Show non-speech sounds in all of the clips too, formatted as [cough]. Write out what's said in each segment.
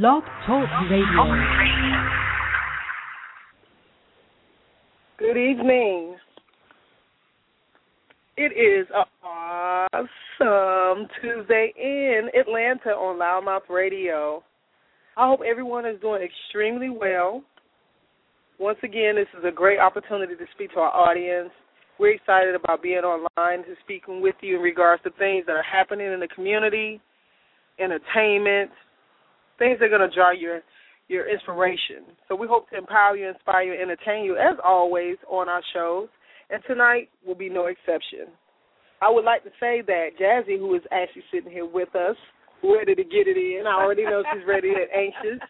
Blog Talk Radio. Good evening. It is awesome Tuesday in Atlanta on LouddMouth Radio. I hope everyone is doing extremely well. Once again, this is a great opportunity to speak to our audience. We're excited about being online to speaking with you in regards to things that are happening in the community, entertainment, things that are going to draw your your inspiration. So we hope to empower you, inspire you, entertain you as always on our shows. And tonight will be no exception. I would like to say that Jazzy, who is actually sitting here with us, ready to get it in. I already know she's ready and anxious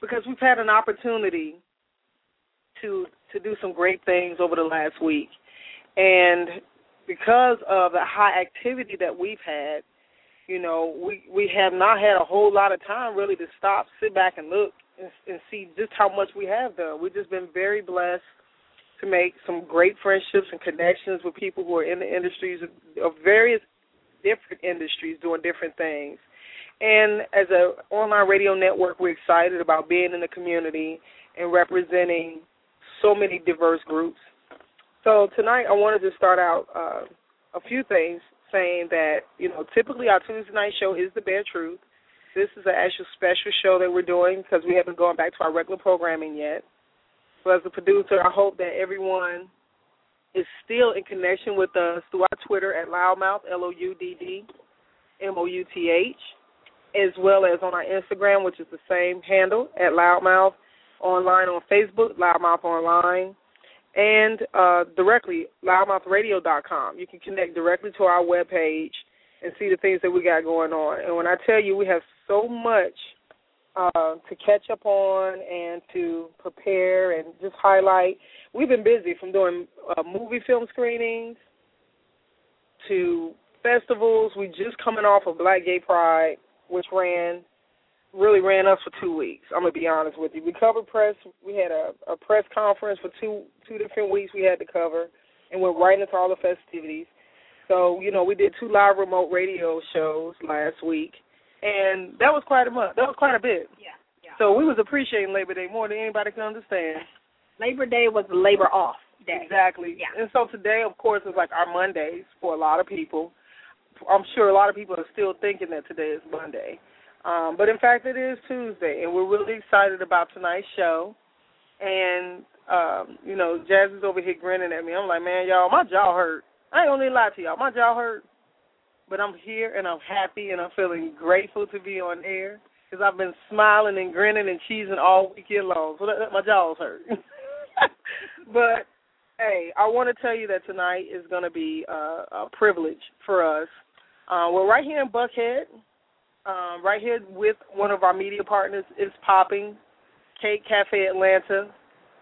because we've had an opportunity to to do some great things over the last week. And because of the high activity that we've had, you know, we we have not had a whole lot of time really to stop, sit back, and look and, and see just how much we have done. We've just been very blessed to make some great friendships and connections with people who are in the industries of, of various different industries doing different things. And as an online radio network, we're excited about being in the community and representing so many diverse groups. So tonight, I wanted to start out uh, a few things saying that, you know, typically our Tuesday night show is the bare truth. This is an actual special show that we're doing because we haven't gone back to our regular programming yet. So as a producer, I hope that everyone is still in connection with us through our Twitter at LouddMouth, L-O-U-D-D, M-O-U-T-H, as well as on our Instagram, which is the same handle, at LouddMouth, online on Facebook, LouddMouth Online, and uh, directly louddmouthradio.com. You can connect directly to our webpage and see the things that we got going on. And when I tell you we have so much uh, to catch up on and to prepare and just highlight, we've been busy from doing uh, movie film screenings to festivals. We just coming off of Black Gay Pride, which ran really ran us for two weeks. I'm gonna be honest with you. We covered press. We had a, a press conference for two two different weeks. We had to cover, and went right into all the festivities. So you know, we did two live remote radio shows last week, and that was quite a month. That was quite a bit. Yeah, yeah. So we was appreciating Labor Day more than anybody can understand. Labor Day was the labor off day. Exactly. Yeah. And so today, of course, is like our Mondays for a lot of people. I'm sure a lot of people are still thinking that today is Monday. Um, but in fact, it is Tuesday, and we're really excited about tonight's show. And um, you know, Jazz is over here grinning at me. I'm like, man, y'all, my jaw hurt. I ain't gonna lie to y'all, my jaw hurt. But I'm here and I'm happy and I'm feeling grateful to be on air because I've been smiling and grinning and cheesing all weekend long. So that, that, my jaw's hurt. [laughs] but hey, I want to tell you that tonight is going to be uh, a privilege for us. Uh, we're right here in Buckhead, um, right here with one of our media partners is Popping Cake Cafe Atlanta,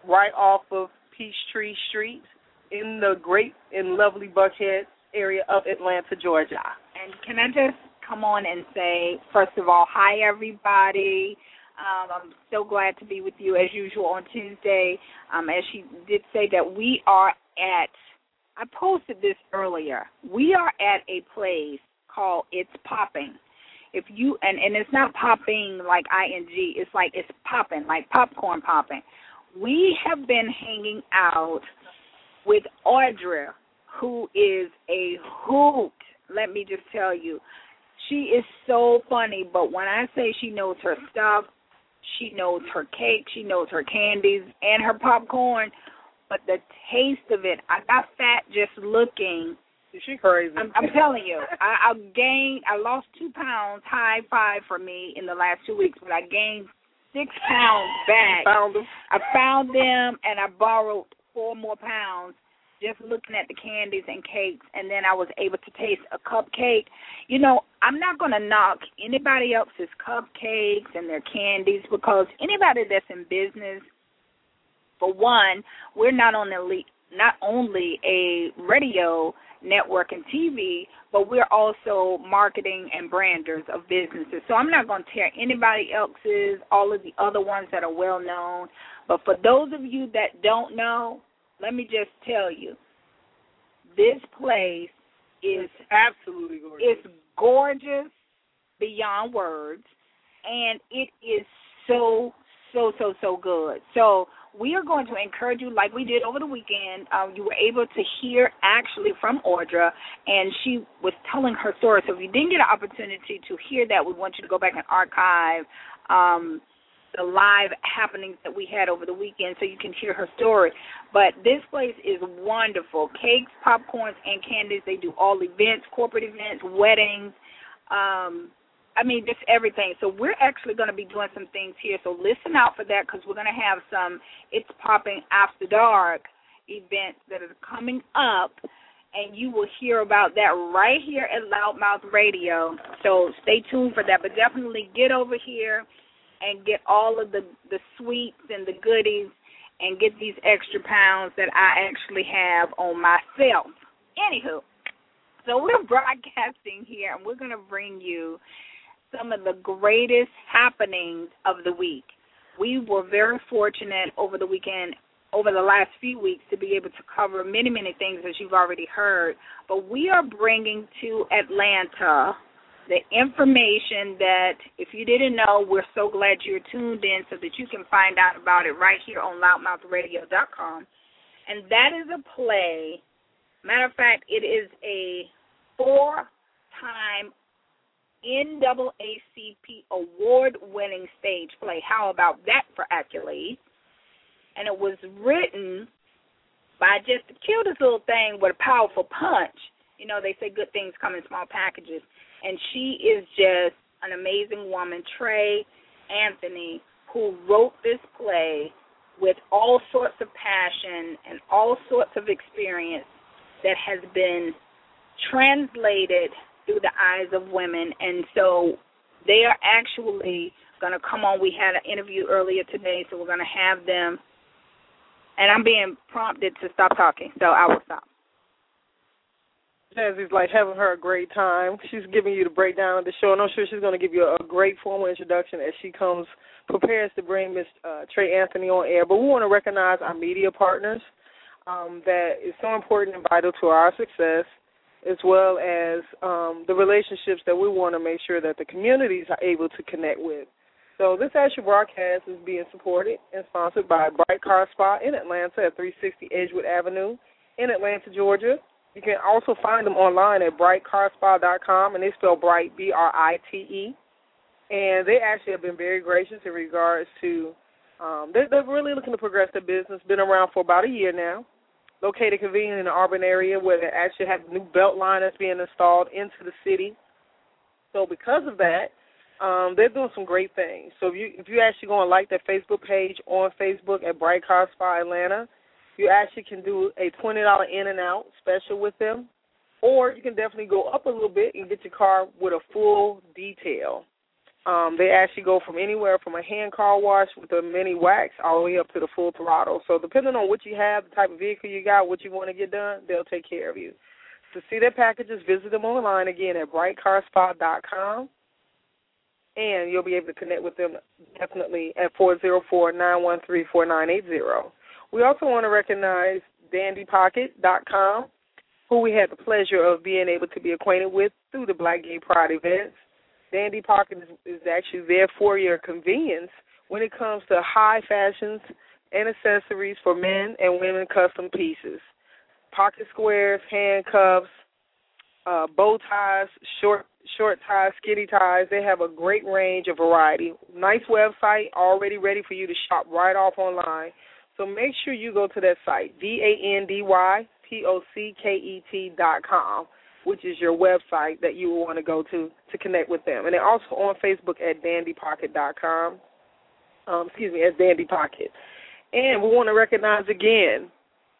right off of Peachtree Street in the great and lovely Buckhead area of Atlanta, Georgia. And can I just come on and say, first of all, hi everybody. Um, I'm so glad to be with you as usual on Tuesday. Um, as she did say that we are at, I posted this earlier. We are at a place called It's Popping. If you and and it's not popping like ing, it's like it's popping like popcorn popping. We have been hanging out with Audra, who is a hoot. Let me just tell you, she is so funny. But when I say she knows her stuff, she knows her cake, she knows her candies, and her popcorn. But the taste of it, I got fat just looking. Is she crazy? I'm, I'm telling you, I, I gained, I lost two pounds. High five for me in the last two weeks, but I gained six pounds [laughs] back. Found them. I found them, and I borrowed four more pounds just looking at the candies and cakes and then I was able to taste a cupcake. You know, I'm not going to knock anybody else's cupcakes and their candies because anybody that's in business for one, we're not on the not only a radio network and TV, but we're also marketing and branders of businesses. So I'm not going to tear anybody else's, all of the other ones that are well known. But for those of you that don't know, let me just tell you, this place is absolutely gorgeous. It's gorgeous beyond words, and it is so so so so good. So we are going to encourage you, like we did over the weekend. Um, you were able to hear actually from Audra, and she was telling her story. So if you didn't get an opportunity to hear that, we want you to go back and archive um, the live happenings that we had over the weekend so you can hear her story. But this place is wonderful. Cakes, popcorns, and candies. They do all events, corporate events, weddings. Um, I mean, just everything. So we're actually going to be doing some things here. So listen out for that because we're going to have some It's Popping After Dark events that are coming up. And you will hear about that right here at LouddMouth Radio. So stay tuned for that. But definitely get over here and get all of the the sweets and the goodies and get these extra pounds that I actually have on myself. Anywho, so we're [laughs] broadcasting here and we're going to bring you some of the greatest happenings of the week. We were very fortunate over the weekend, over the last few weeks, to be able to cover many, many things as you've already heard. But we are bringing to Atlanta the information that if you didn't know, we're so glad you're tuned in so that you can find out about it right here on louddmouthradio.com. And that is a play. Matter of fact, it is a four time NAACP award winning stage play. How about that for accolades? And it was written by just the cutest little thing with a powerful punch. You know, they say good things come in small packages and she is just an amazing woman, Trey Anthony, who wrote this play with all sorts of passion and all sorts of experience that has been translated through the eyes of women. And so they are actually going to come on. We had an interview earlier today, so we're going to have them. And I'm being prompted to stop talking, so I will stop. Jazzy's like having her a great time. She's giving you the breakdown of the show, and I'm sure she's going to give you a, great formal introduction as she comes prepares to bring Miss uh, Trey Anthony on air. But we want to recognize our media partners. Um, that is so important and vital to our success, as well as um, the relationships that we want to make sure that the communities are able to connect with. So this actual broadcast is being supported and sponsored by Brite Car Spa in Atlanta at 360 Edgewood Avenue in Atlanta, Georgia. You can also find them online at britecarspa.com, and they spell bright, B R I T E. And they actually have been very gracious in regards to, um, they're, they're really looking to progress their business. Been around for about a year now. Located convenient in the Auburn area where they actually have a new belt line that's being installed into the city. So because of that, um, they're doing some great things. So if you if you actually go and like their Facebook page on Facebook at Brite Car Spa Atlanta, you actually can do a twenty dollar in and out special with them, or you can definitely go up a little bit and get your car with a full detail. Um, they actually go from anywhere from a hand car wash with a mini wax all the way up to the full throttle. So depending on what you have, the type of vehicle you got, what you want to get done, they'll take care of you. To see their packages, visit them online again at britecarspa.com. And you'll be able to connect with them definitely at four zero four nine one three four nine eight zero. We also want to recognize DandyPocket.com, who we had the pleasure of being able to be acquainted with through the Black Gay Pride events. Dandy Pocket is, is actually there for your convenience when it comes to high fashions and accessories for men and women custom pieces. Pocket squares, handcuffs, uh, bow ties, short short ties, skinny ties. They have a great range of variety. Nice website, already ready for you to shop right off online. So make sure you go to that site, D A N D Y P O C K E T dot com, which is your website that you will want to go to to connect with them. And they're also on Facebook at dandypocket.com. Um, excuse me, at Dandy Pocket. And we want to recognize again,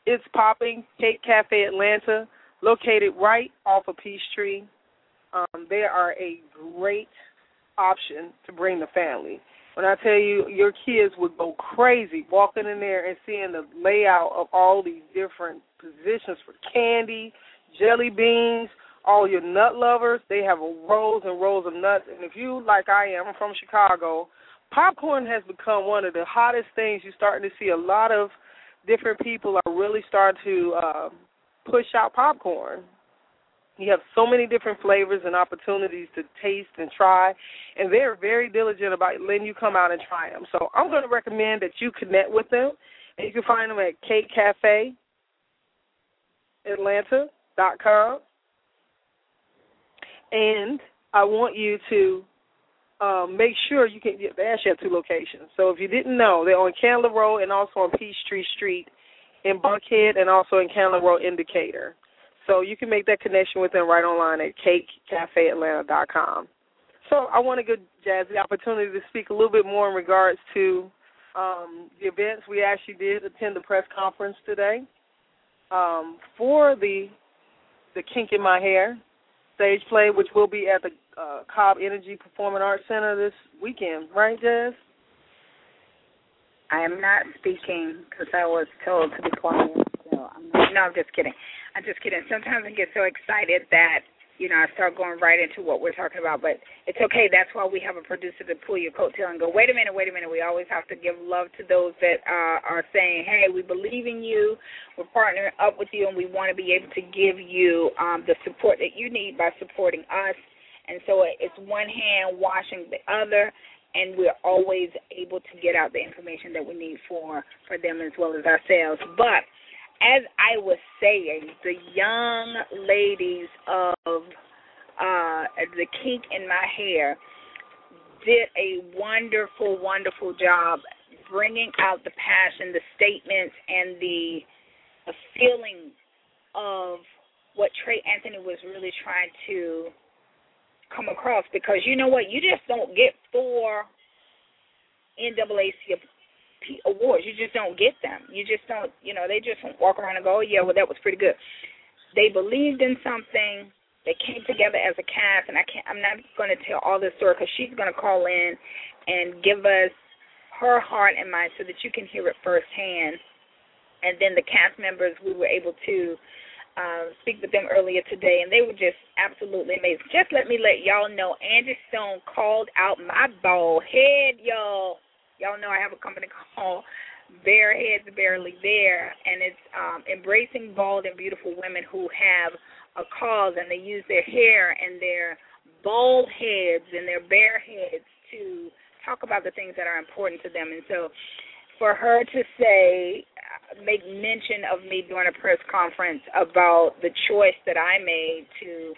it's popping Cake Cafe Atlanta, located right off of Peachtree. Um, they are a great option to bring the family. When I tell you, your kids would go crazy walking in there and seeing the layout of all these different positions for candy, jelly beans, all your nut lovers. They have rows and rows of nuts. And if you, like I am, I'm from Chicago, popcorn has become one of the hottest things. You're starting to see a lot of different people are really starting to uh, push out popcorn. You have so many different flavors and opportunities to taste and try, and they're very diligent about letting you come out and try them. So I'm going to recommend that you connect with them. And you can find them at Cake Cafe Atlanta.com. And I want you to um, make sure you can get. They actually have two locations. So if you didn't know, they're on Candler Road and also on Peachtree Street in Buckhead, and also in Candler Road in Decatur. So you can make that connection with them right online at CakeCafeAtlanta.com. So I want to give Jazz the opportunity to speak a little bit more in regards to um, the events. We actually did attend the press conference today um, for the the Kink in My Hair stage play, which will be at the uh, Cobb Energy Performing Arts Centre this weekend, right, Jazz? I am not speaking because I was told to be quiet. So I'm not, no, I'm just kidding. I'm just kidding. Sometimes I get so excited that you know I start going right into what we're talking about, but it's okay. That's why we have a producer to pull your coattail and go, wait a minute, wait a minute. We always have to give love to those that uh, are saying, hey, we believe in you. We're partnering up with you, and we want to be able to give you um, the support that you need by supporting us and so it's one hand washing the other, and we're always able to get out the information that we need for for them as well as ourselves. But as I was saying, the young ladies of uh, the kink in my hair did a wonderful, wonderful job bringing out the passion, the statements, and the, the feeling of what Trey Anthony was really trying to come across because you know what? You just don't get four NAACP awards. You just don't get them. You just don't, you know, they just walk around and go, oh, yeah, well, that was pretty good. They believed in something. They came together as a cast, and I can't. I'm not going to tell all this story because she's going to call in and give us her heart and mind so that you can hear it firsthand. And then the cast members, we were able to uh, speak with them earlier today, and they were just absolutely amazing. Just let me let y'all know, Angie Stone called out my bald head, y'all. Y'all know I have a company [laughs] called Bare Heads Barely There, and it's um, embracing bald and beautiful women who have a cause, and they use their hair and their bald heads and their bare heads to talk about the things that are important to them. And so, for her to say make mention of me during a press conference about the choice that I made to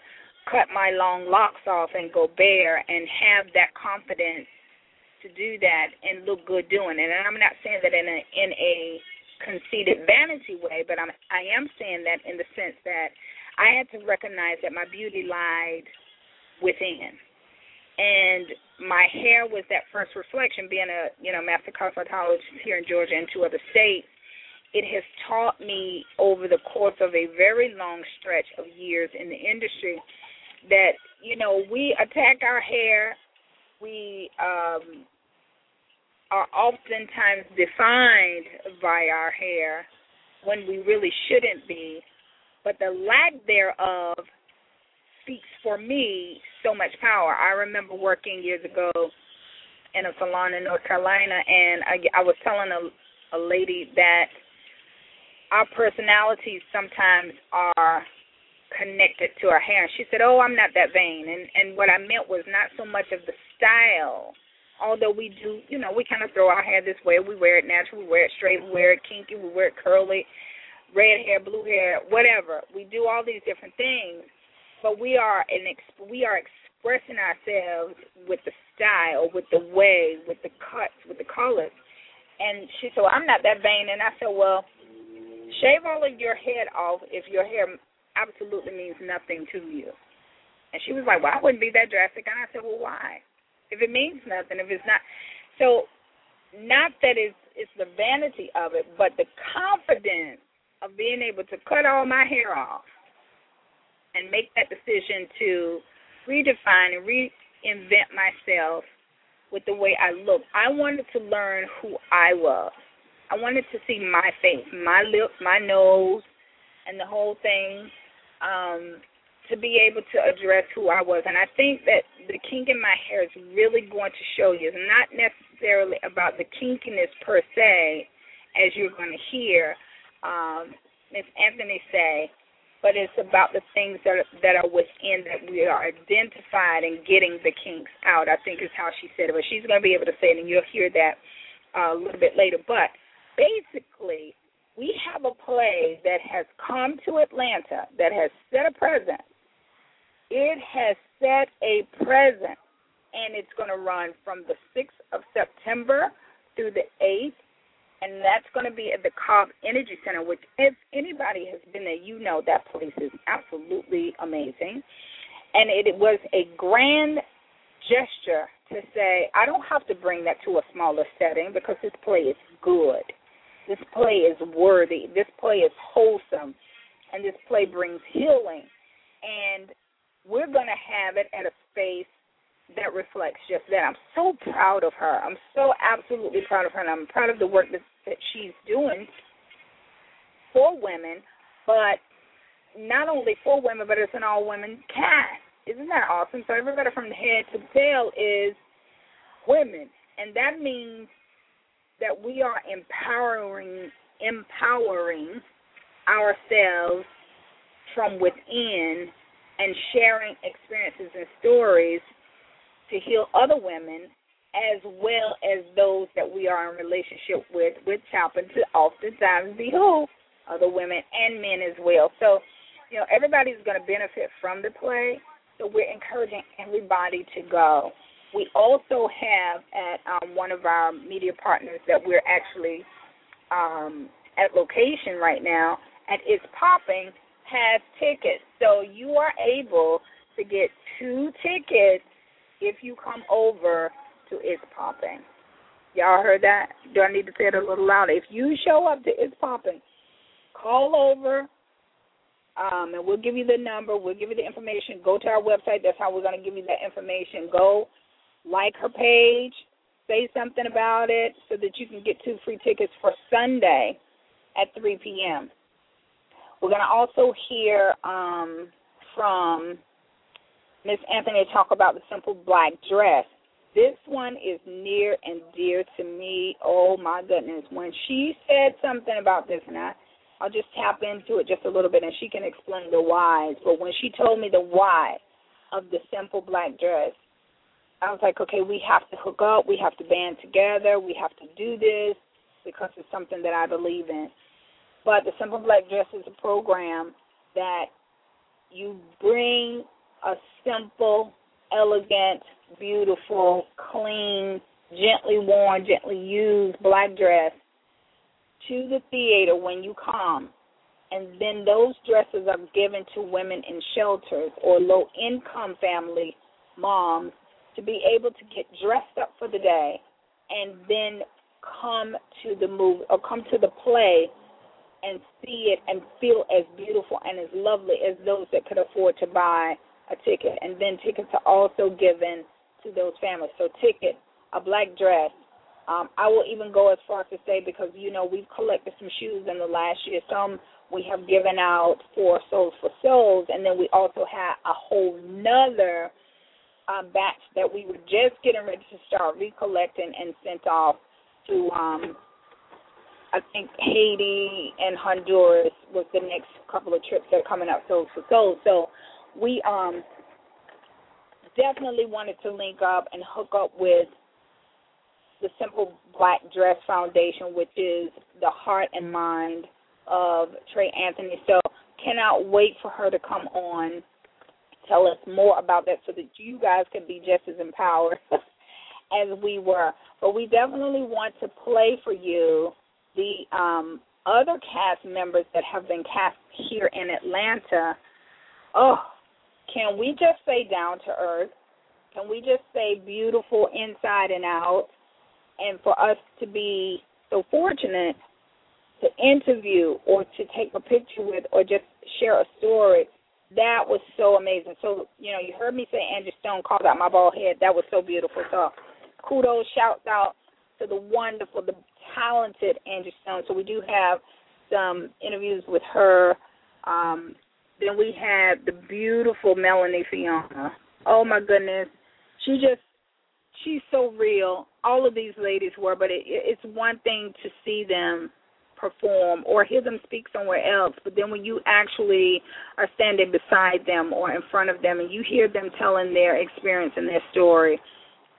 cut my long locks off and go bare and have that confidence to do that and look good doing it. And I'm not saying that in a in a conceited vanity way, but I'm I am saying that in the sense that I had to recognize that my beauty lied within. And my hair was that first reflection, being a you know master cosmetologist here in Georgia and two other states it has taught me over the course of a very long stretch of years in the industry that you know we attack our hair we um are oftentimes defined by our hair when we really shouldn't be but the lack thereof speaks for me so much power. I remember working years ago in a salon in north carolina and i, I was telling a, a lady that our personalities sometimes are connected to our hair. She said, "Oh, I'm not that vain." And and what I meant was not so much of the style, although we do, you know, we kind of throw our hair this way. We wear it natural, we wear it straight, we wear it kinky, we wear it curly, red hair, blue hair, whatever. We do all these different things, but we are an ex- we are expressing ourselves with the style, with the way, with the cuts, with the colors. And she said, well, "I'm not that vain," and I said, "Well." Shave all of your head off if your hair absolutely means nothing to you. And she was like, Well, I wouldn't be that drastic. And I said, Well, why? If it means nothing, if it's not. So, not that it's, it's the vanity of it, but the confidence of being able to cut all my hair off and make that decision to redefine and reinvent myself with the way I look. I wanted to learn who I was. I wanted to see my face, my lips, my nose, and the whole thing um, to be able to address who I was. And I think that the kink in my hair is really going to show you. It's not necessarily about the kinkiness per se, as you're going to hear um, Miss Anthony say. but it's about the things that are, that are within that we are identified and getting the kinks out. I think is how she said it, but she's going to be able to say it, and you'll hear that uh, a little bit later. But basically, we have a play that has come to Atlanta that has set a present. It has set a present, and it's going to run from the 6th of September through the 8th and that's going to be at the Cobb Energy Center, which if anybody has been there, you know that place is absolutely amazing. And it, was a grand gesture to say, I don't have to bring that to a smaller setting because this play is good. This play is worthy. This play is wholesome. And this play brings healing. And we're going to have it at a space that reflects just that. I'm so proud of her. I'm so absolutely proud of her, and I'm proud of the work that, that she's doing for women, but not only for women, but it's an all women cast. Isn't that awesome? So everybody from the head to the tail is women, and that means that we are empowering empowering ourselves from within and sharing experiences and stories to heal other women as well as those that we are in relationship with, which happen to oftentimes be who? Other women and men as well. So, you know, everybody's going to benefit from the play. So we're encouraging everybody to go. We also have at um, one of our media partners that we're actually um, at location right now, and It's Popping has tickets. So you are able to get two tickets if you come over to It's Popping. Y'all heard that? Do I need to say it a little louder? If you show up to It's Popping, call over, um, and we'll give you the number. We'll give you the information. Go to our website. That's how we're going to give you that information. Go like her page, say something about it so that you can get two free tickets for Sunday at 3 p.m. We're going to also hear um, from Miss Anthony talk about the simple black dress. This one is near and dear to me. Oh my goodness. When she said something about this, and I, I'll just tap into it just a little bit and she can explain the whys. But when she told me the why of the simple black dress, I was like, okay, we have to hook up. We have to band together. We have to do this because it's something that I believe in. But the Simple Black Dress is a program that you bring a simple, elegant, beautiful, clean, gently worn, gently used black dress to the theater when you come. And then those dresses are given to women in shelters or low income family moms to be able to get dressed up for the day and then come to the movie or come to the play and see it and feel as beautiful and as lovely as those that could afford to buy a ticket, and then tickets are also given to those families. So ticket, a black dress. Um, I will even go as far as to say because you know we've collected some shoes in the last year. Some we have given out for Soles for Souls, and then we also have a whole nother uh, batch that we were just getting ready to start recollecting and sent off to um, I think Haiti and Honduras was the next couple of trips that are coming up for Souls. So we um definitely wanted to link up and hook up with the Simple Black Dress Foundation, which is the heart and mind of Trey Anthony. So cannot wait for her to come on, tell us more about that so that you guys can be just as empowered [laughs] as we were. But we definitely want to play for you the um, other cast members that have been cast here in Atlanta. Oh, can we just say down to earth? Can we just say beautiful inside and out? And for us to be so fortunate to interview or to take a picture with or just share a story, that was so amazing. So, you know, you heard me say Angie Stone called out my bald head. That was so beautiful. So kudos, shouts out to the wonderful, the talented Angie Stone. So we do have some interviews with her um, then we had the beautiful Melanie Fiona. Oh my goodness, she just she's so real. All of these ladies were, but it, it's one thing to see them perform or hear them speak somewhere else, but then when you actually are standing beside them or in front of them and you hear them telling their experience and their story,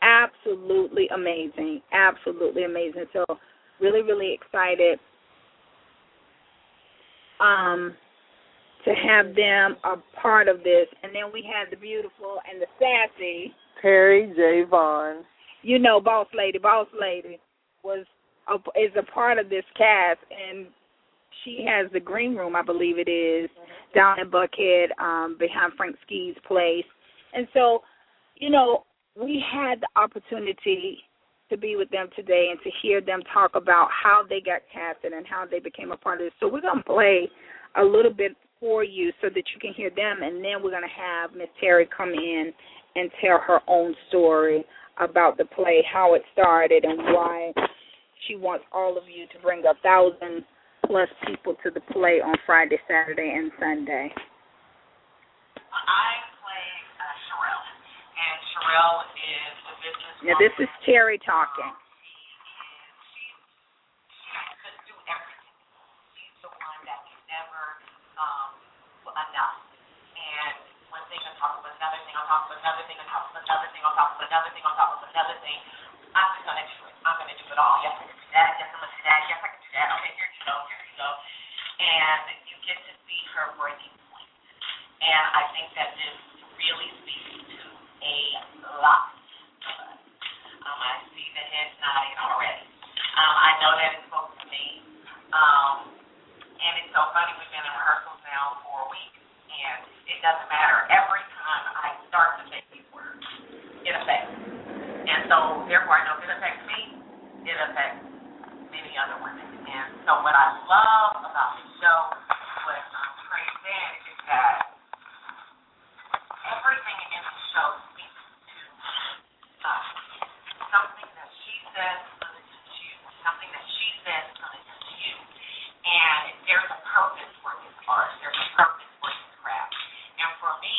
absolutely amazing. Absolutely amazing. So really, really excited um to have them a part of this. And then we had the beautiful and the sassy Terri J. Vaughn. You know, boss lady, boss lady was a, is a part of this cast, and she has the green room, I believe it is, down in Buckhead, um, behind Frank Ski's place. And so, you know, we had the opportunity to be with them today and to hear them talk about how they got casted and how they became a part of this. So we're gonna play a little bit for you so that you can hear them, and then we're gonna have Miss Terry come in and tell her own story about the play, how it started, and why she wants all of you to bring a thousand plus people to the play on Friday, Saturday, and Sunday. I play uh, Sherelle, and Sherelle is a business. Now, this is Terri talking. She is, she, she do everything. She's the one that never enough. And one thing on top of another thing on top of another thing on top of another thing on top of another thing on top of another thing. I'm just gonna do it. I'm gonna do it all. Yes, I can do that. Yes, I'm do that. Yes, I can do that. Okay, here you go. Here you go. And you get to see her breaking point. And I think that this really speaks to a lot. Um, I see the heads nodding already. Um, I know that it spoke to me. Um, and it's so funny. We've been in rehearsals now for a week, and it doesn't matter. Every time I start to say these words, it affects. And so, therefore, I know if it affects me, it affects many other women. And so, what I love about the show, what um, Trey said, is that everything in the show speaks to us. Something that she says is going to touch you. Something that she says is going to touch you. And there's a purpose for this art. There's a purpose for this craft. And for me,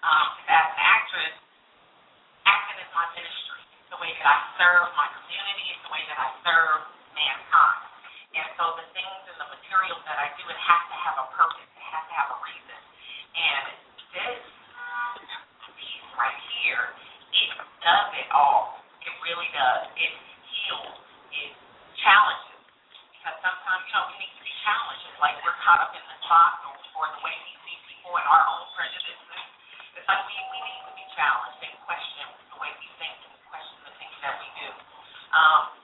um, as an actress, acting is my ministry. It's the way that I serve my community. It's the way that I serve mankind. And so the things and the materials that I do, it has to have a purpose. It has to have a reason. And this piece right here, it does it all. It really does. It heals. It challenges. Because sometimes, you know, we need to be challenged. It's like we're caught up in this box or, or the way we see people and our own prejudices. It's like we, we need to be challenged and question 啊。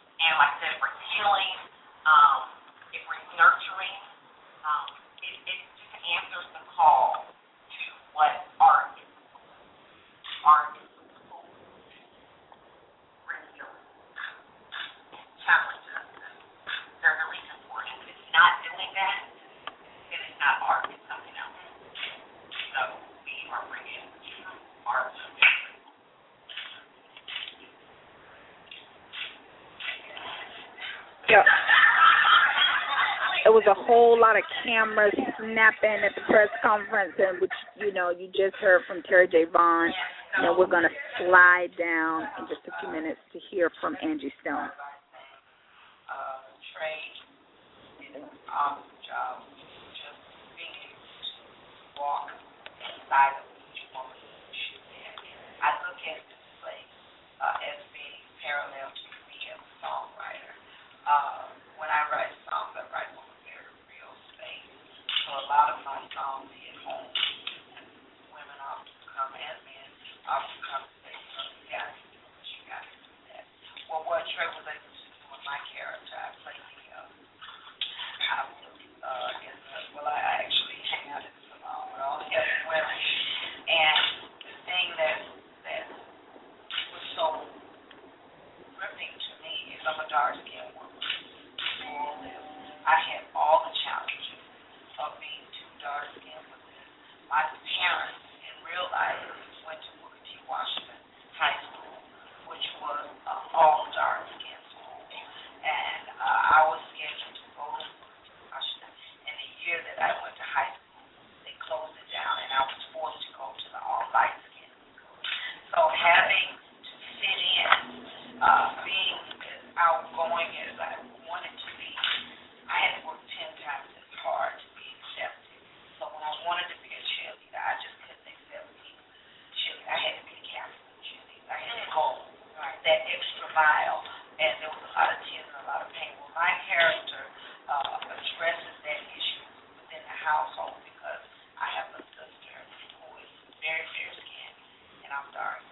Cameras snapping at the press conference, and which you know you just heard from Terry J. Vaughn. And we're going to slide down in just a few minutes to hear from Angie Stone. that extra mile, and there was a lot of tears and a lot of pain. Well, my character uh, addresses that issue within the household because I have a sister who is very fair skinned, and I'm dark.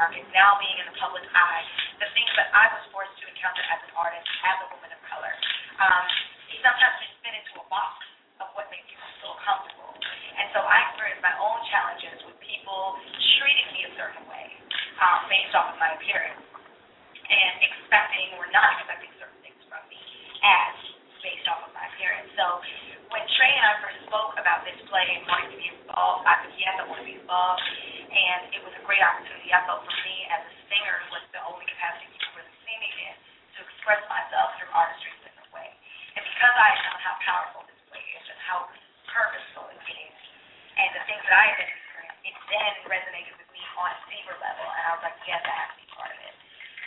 Market, now being in the public eye, the things that I was forced to encounter as an artist, as a woman of color, um, sometimes we fit into a box of what makes people feel comfortable. And so I experienced my own challenges with people treating me a certain way um, based off of my appearance and expecting or not expecting certain things from me as based off of my appearance. So Trey and I first spoke about this play and wanting to be involved, I said, yes, I want to be involved. And it was a great opportunity, I felt, for me as a singer, was the only capacity to really see me in, to express myself through artistry in a way. And because I know how powerful this play is and how purposeful it is, and the things that I had experienced, it then resonated with me on a deeper level. And I was like, yes, I have to be part of it.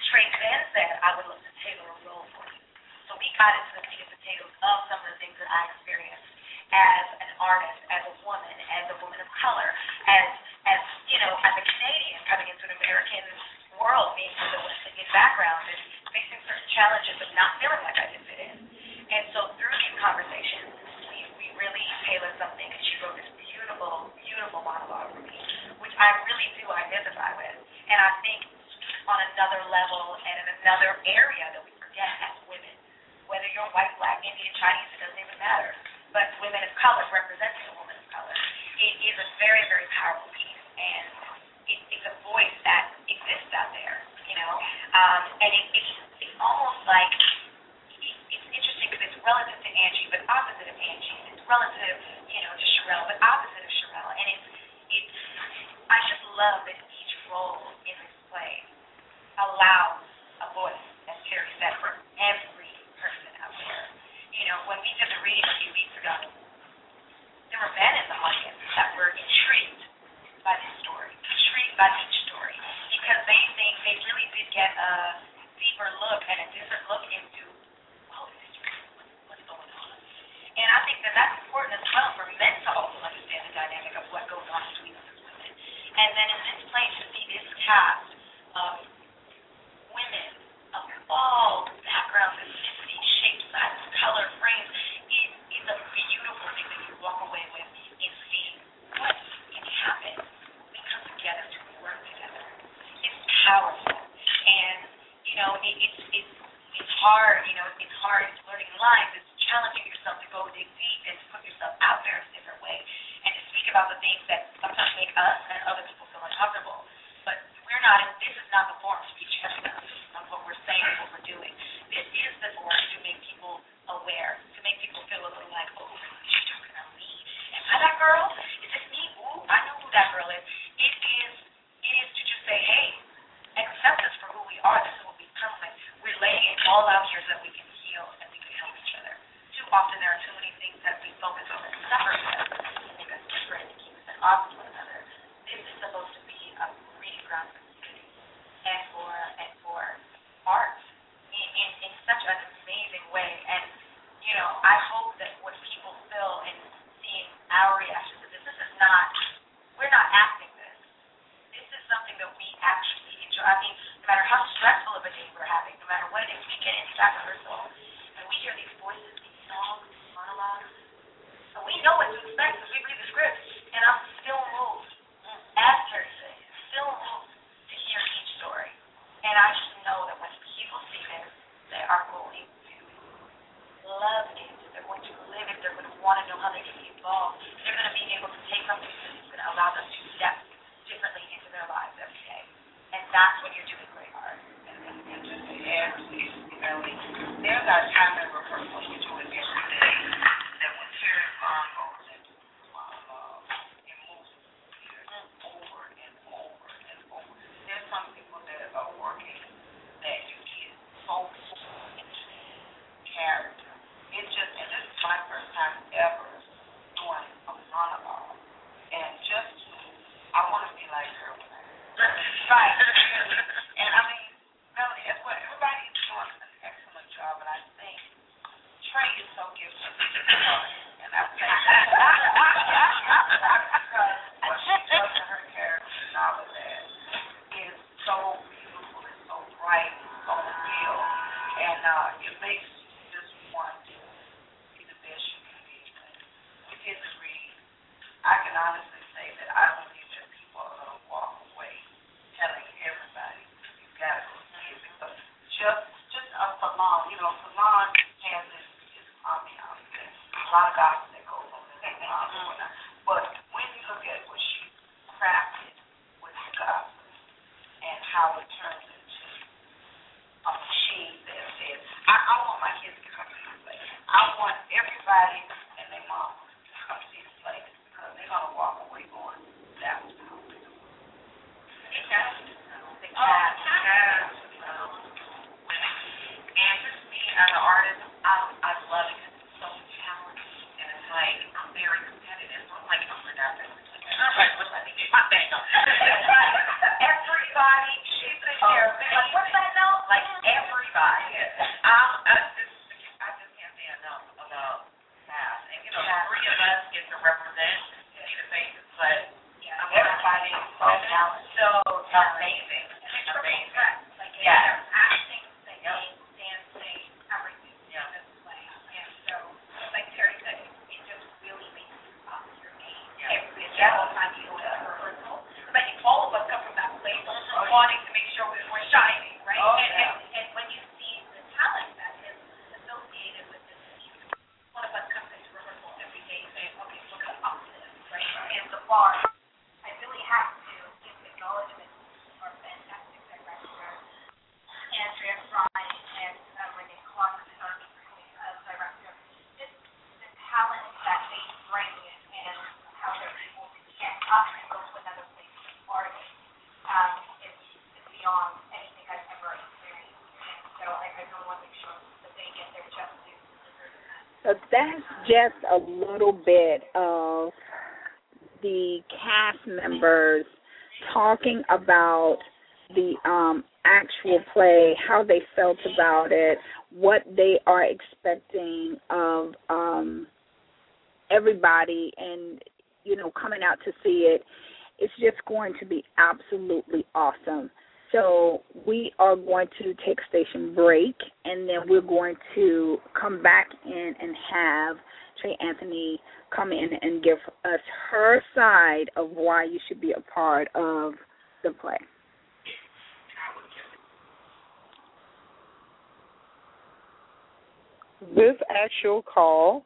Trey then said, I would love to tailor a role for you. So we got into the meat and potatoes of some of the things that I experienced as an artist, as a woman, as a woman of color, as as you know, as a Canadian coming into an American world, being from the West Indian background and facing certain challenges of not feeling like I did fit in. And so through these conversations, we we really tailored something, and she wrote this beautiful, beautiful monologue for me, which I really do identify with. And I think on another level and in another area that we forget as women whether you're white, black, Indian, Chinese, it doesn't even matter. But women of color representing a woman of color, it is a very, very powerful piece, and it, it's a voice that exists out there, you know. Um, and it, it's it's almost like it, it's interesting because it's relative to Angie, but opposite of Angie. It's relative, you know, to Sherelle, but opposite of Sherelle. And it's it's I just love that each role in this play allows a voice, as Terri said, for every. You know, when we did the reading a few weeks ago, there were men in the audience that were intrigued by this story, intrigued by each story, because they think they really did get a deeper look and a different look into, oh, this is what's going on. And I think that that's important as well for men to also understand the dynamic of what goes on between us women. And then in this play, to see this cast of women of all backgrounds, sizes, color, frames, it is a beautiful thing that you walk away with and see what can happen we come together to work together. It's powerful. And, you know, it, it's it's it's hard, you know, it's hard, it's learning lines, it's challenging yourself to go dig deep and to put yourself out there in a different way and to speak about the things that sometimes make us and other people feel uncomfortable. Father God. that's just a little bit of the cast members talking about the um, actual play, how they felt about it, what they are expecting of um, everybody, and you know, coming out to see it. It's just going to be absolutely awesome. So we are going to take station break, and then we're going to come back in and have Trey Anthony come in and give us her side of why you should be a part of the play. This actual call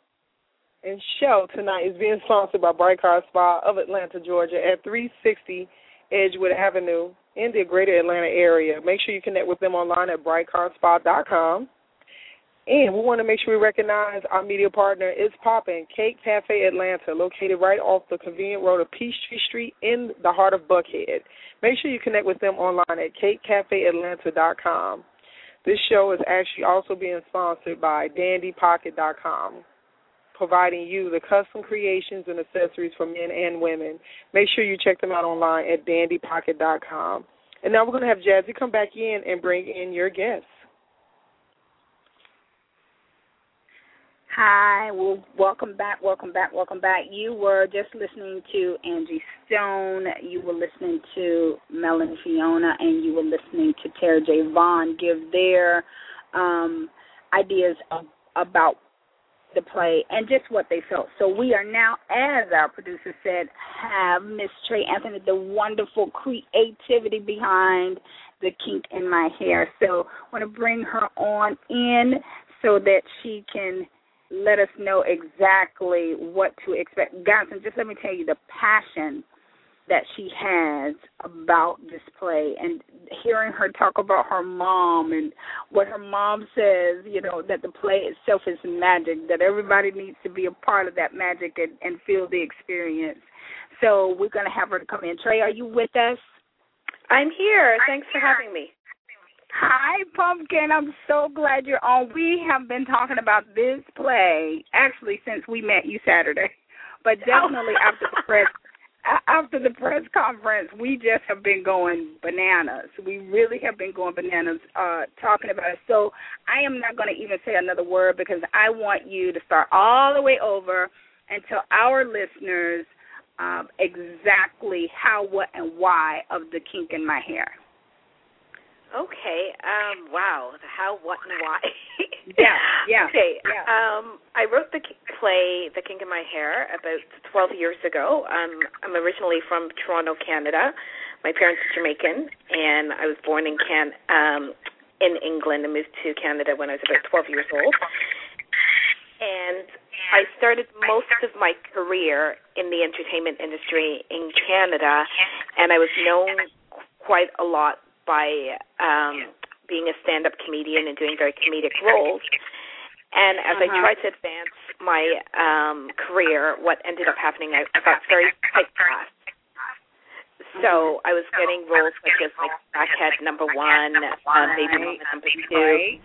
and show tonight is being sponsored by Brite Car Spa of Atlanta, Georgia at 360 Edgewood Avenue in the greater Atlanta area. Make sure you connect with them online at britecarspa.com. And we want to make sure we recognize our media partner is popping Cake Cafe Atlanta, located right off the convenient road of Peachtree Street in the heart of Buckhead. Make sure you connect with them online at cakecafeatlanta.com. This show is actually also being sponsored by dandypocket.com, providing you the custom creations and accessories for men and women. Make sure you check them out online at dandypocket.com. And now we're going to have Jazzy come back in and bring in your guests. Hi, well, welcome back, welcome back, welcome back. You were just listening to Angie Stone, you were listening to Melanie Fiona, and you were listening to Terri J. Vaughn give their um, ideas of, about the play and just what they felt. So we are now, as our producer said, have Miss Trey Anthony, the wonderful creativity behind the kink in my hair. So I want to bring her on in so that she can let us know exactly what to expect. And just let me tell you the passion that she has about this play and hearing her talk about her mom and what her mom says, you know, that the play itself is magic, that everybody needs to be a part of that magic and, and feel the experience. So we're going to have her to come in. Trey, are you with us? I'm here. Thanks for having me. Hi, Pumpkin. I'm so glad you're on. We have been talking about this play actually since we met you Saturday, but definitely oh. after the press after the press conference, we just have been going bananas. We really have been going bananas uh, talking about it. So I am not going to even say another word because I want you to start all the way over and tell our listeners um, exactly how, what, and why of the kink in my hair. Okay. Um, wow. The how, what, and why. yeah. Yeah. [laughs] Okay. Yeah. Um, I wrote the play "The Kink of My Hair" about 12 years ago. Um, I'm originally from Toronto, Canada. My parents are Jamaican, and I was born in Can um, in England and moved to Canada when I was about 12 years old. And I started most of my career in the entertainment industry in Canada, and I was known quite a lot by um, being a stand-up comedian and doing very comedic roles. And as uh-huh. I tried to advance my um, career, what ended up happening, I, I got very typecast. So I was getting roles such as like Crackhead number one, uh, Baby Mama number two,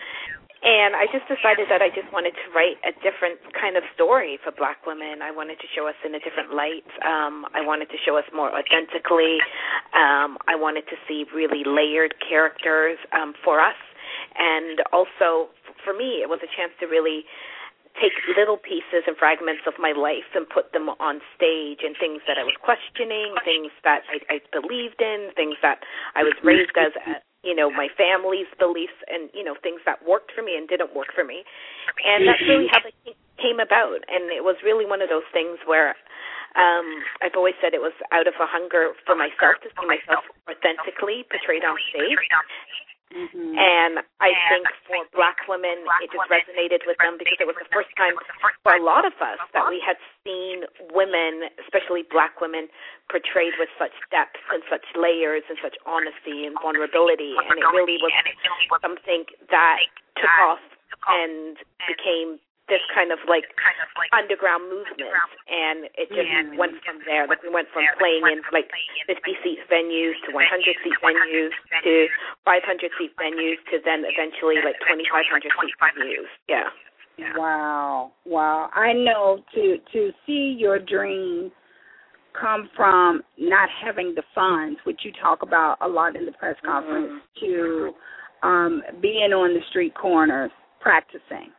and I just decided that I just wanted to write a different kind of story for black women. I wanted to show us in a different light. Um, I wanted to show us more authentically. Um, I wanted to see really layered characters um, for us. And also, for me, it was a chance to really take little pieces and fragments of my life and put them on stage and things that I was questioning, things that I, I believed in, things that I was raised as you know my family's beliefs and you know things that worked for me and didn't work for me. And that's really how it came about. And it was really one of those things where um i've always said it was out of a hunger for myself to see myself authentically portrayed on stage Mm-hmm. And I think for black women, it just resonated with them because it was the first time for a lot of us that we had seen women, especially black women, portrayed with such depth and such layers and such honesty and vulnerability. And it really was something that took off and became this kind of like underground movement, and it just yeah. went from there. Like we went from playing in like 50 seat venues to 100 seat venues to 500 seat venues to then eventually like 2,500 seat venues. Yeah. Wow, wow! I know to to see your dream come from not having the funds, which you talk about a lot in the press conference, mm-hmm. to um being on the street corners practicing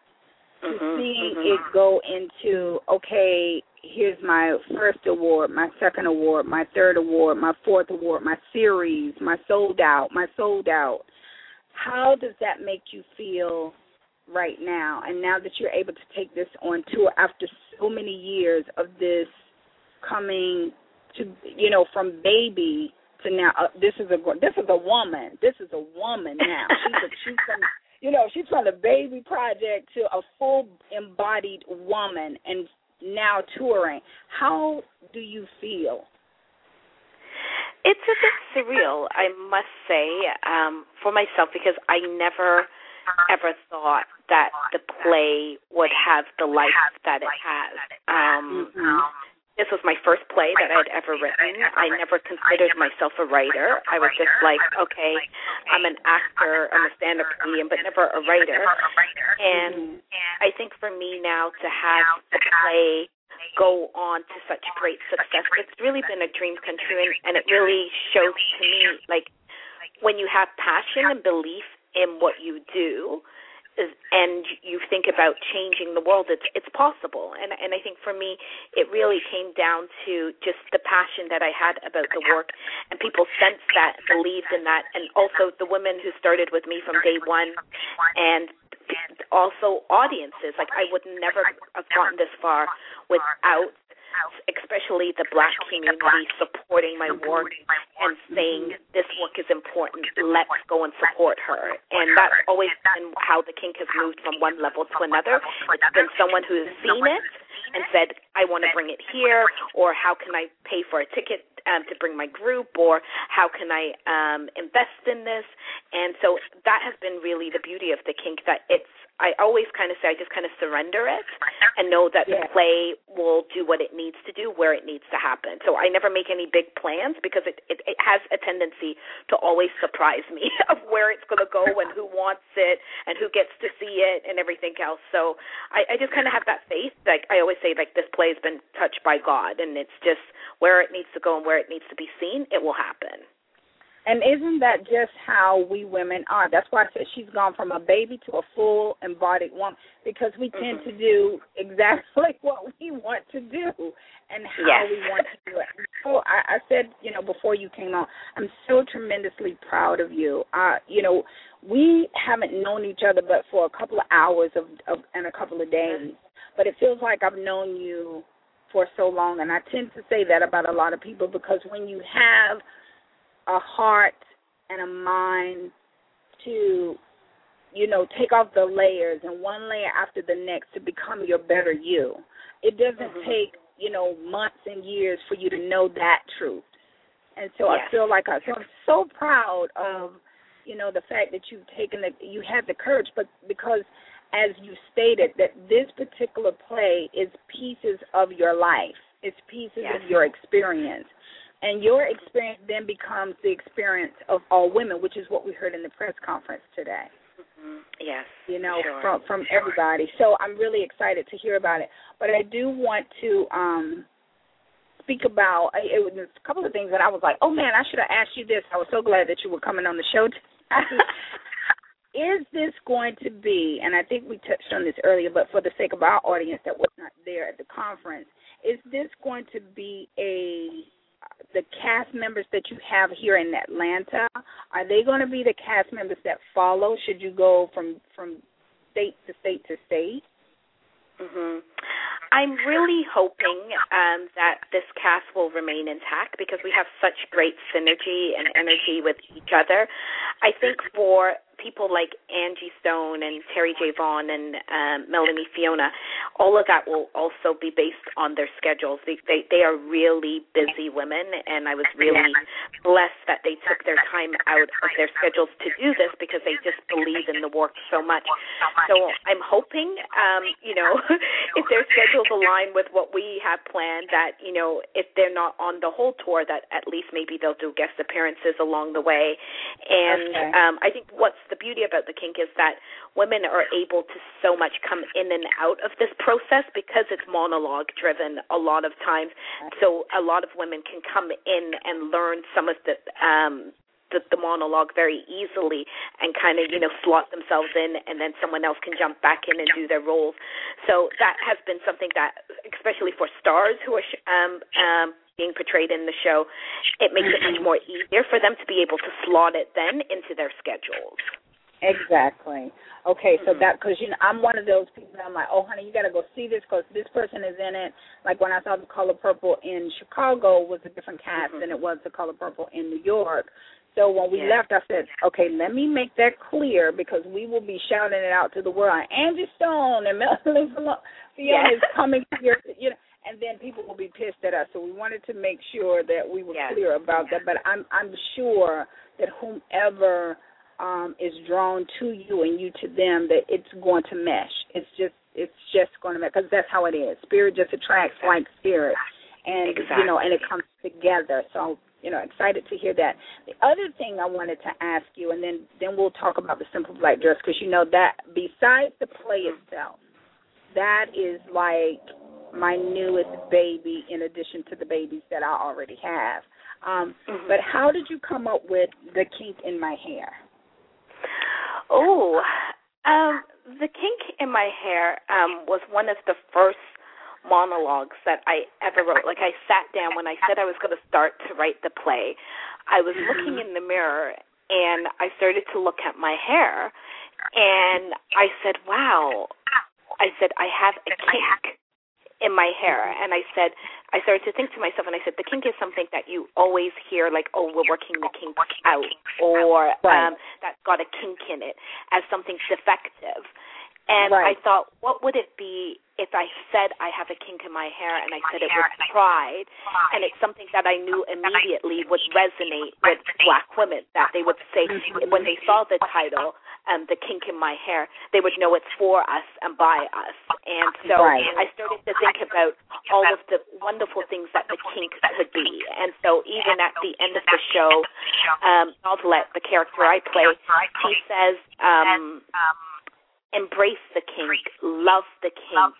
to mm-hmm, seeing mm-hmm. it go into okay, here's my first award, my second award, my third award, my fourth award, my series, my sold out, my sold out. How does that make you feel right now? And now that you're able to take this on tour after so many years of this coming to you know from baby to now uh, this is a this is a woman this is a woman now she's a, she's you know, she's from the baby project to a full embodied woman and now touring. How do you feel? It's a bit surreal, I must say, um, for myself because I never ever thought that the play would have the life that it has. Um, mm-hmm. This was my first play that I had ever written. I never considered myself a writer. I was just like, okay, I'm an actor, I'm a stand-up comedian, but never a writer. And I think for me now to have the play go on to such great success, it's really been a dream come true, and, and it really shows to me like when you have passion and belief in what you do, and you think about changing the world, it's it's possible. And and I think for me, it really came down to just the passion that I had about the work, and people sensed that, believed in that, and also the women who started with me from day one, and also audiences. Like I would never have gotten this far without especially the black community supporting my work and saying this work is important. Let's go and support her. And that's always been how the kink has moved from one level to another. It's been someone who has seen it and said, I want to bring it here, or how can I pay for a ticket um, to bring my group, or how can I um, invest in this? And so that has been really the beauty of the kink that it's I always kind of say I just kind of surrender it and know that yeah. the play will do what it needs to do where it needs to happen. So I never make any big plans because it it, it has a tendency to always surprise me [laughs] of where it's going to go and who wants it and who gets to see it and everything else. So I, I just kind of have that faith. Like I always say, like this play has been touched by God, and it's just where it needs to go and where it needs to be seen. It will happen. And isn't that just how we women are? That's why I said she's gone from a baby to a full embodied woman because we tend mm-hmm. to do exactly [laughs] what we want to do and how yes. we want to do it. So I, I said, you know, before you came on, I'm so tremendously proud of you. Uh, you know, we haven't known each other but for a couple of hours of, of and a couple of days, but it feels like I've known you for so long, and I tend to say that about a lot of people because when you have – a heart and a mind to you know take off the layers and one layer after the next to become your better you it doesn't mm-hmm. take you know months and years for you to know that truth and so yes. i feel like I, so i'm so proud of you know the fact that you've taken the you had the courage but because as you stated that this particular play is pieces of your life it's pieces yes. of your experience and your experience then becomes the experience of all women, which is what we heard in the press conference today. Mm-hmm. Yes. You know, sure. from from everybody. So I'm really excited to hear about it. But I do want to um speak about it, was a couple of things that I was like, oh man, I should have asked you this. I was so glad that you were coming on the show. [laughs] is this going to be, and I think we touched on this earlier, but for the sake of our audience that was not there at the conference, is this going to be a the cast members that you have here in Atlanta, are they going to be the cast members that follow? Should you go from from state to state to state? Mhm. I'm really hoping um, that this cast will remain intact because we have such great synergy and energy with each other. I think for people like Angie Stone and Terri J. Vaughn and um, Melanie Fiona, all of that will also be based on their schedules. They, they they are really busy women, and I was really blessed that they took their time out of their schedules to do this because they just believe in the work so much. So I'm hoping, um, you know, [laughs] if their schedules align with what we have planned, that you know, if they're not on the whole tour, that at least maybe they'll do guest appearances along the way. And okay. um, I think what's the beauty about the kink is that women are able to so much come in and out of this process because it's monologue driven a lot of times. So a lot of women can come in and learn some of the um the, the monologue very easily and kind of you know slot themselves in and then someone else can jump back in and do their roles so that has been something that especially for stars who are um um being portrayed in the show it makes it much more easier for them to be able to slot it then into their schedules Exactly. Okay, so mm-hmm. that because you know I'm one of those people. I'm like, oh honey, you got to go see this because this person is in it. Like when I saw the Color Purple in Chicago was a different cast mm-hmm. than it was the Color Purple in New York. So when we yeah. left, I said, okay, let me make that clear because we will be shouting it out to the world. Angie Stone and Melanie [laughs] Fiona yes. is coming here. You know, and then people will be pissed at us. So we wanted to make sure that we were yes. clear about yes. that. But I'm I'm sure that whomever um, is drawn to you and you to them, that it's going to mesh. It's just it's just going to mesh because that's how it is. Spirit just attracts like spirit, and exactly. you know, and it comes together. So you know, excited to hear that. The other thing I wanted to ask you, and then then we'll talk about the simple black dress because you know that besides the play itself, that is like my newest baby in addition to the babies that I already have. Um, mm-hmm. But how did you come up with the kink in my hair? Oh, um, the kink in my hair um was one of the first monologues that I ever wrote. Like I sat down when I said I was going to start to write the play. I was looking in the mirror and I started to look at my hair and I said, "Wow." I said, "I have a kink." In my hair. And I said I started to think to myself and I said the kink is something that you always hear like oh we're working the kink out or um that's got a kink in it as something defective. And Right. I thought, what would it be if I said I have a kink in my hair and I said it with pride, and it's something that I knew immediately would resonate with black women, that they would say when they saw the title, um, The Kink in My Hair, they would know it's for us and by us. And so Right. I started to think about all of the wonderful things that the kink could be. And so even at the end of the show, um, Novelette, the character I play, he says, um, embrace the kink, love the kink,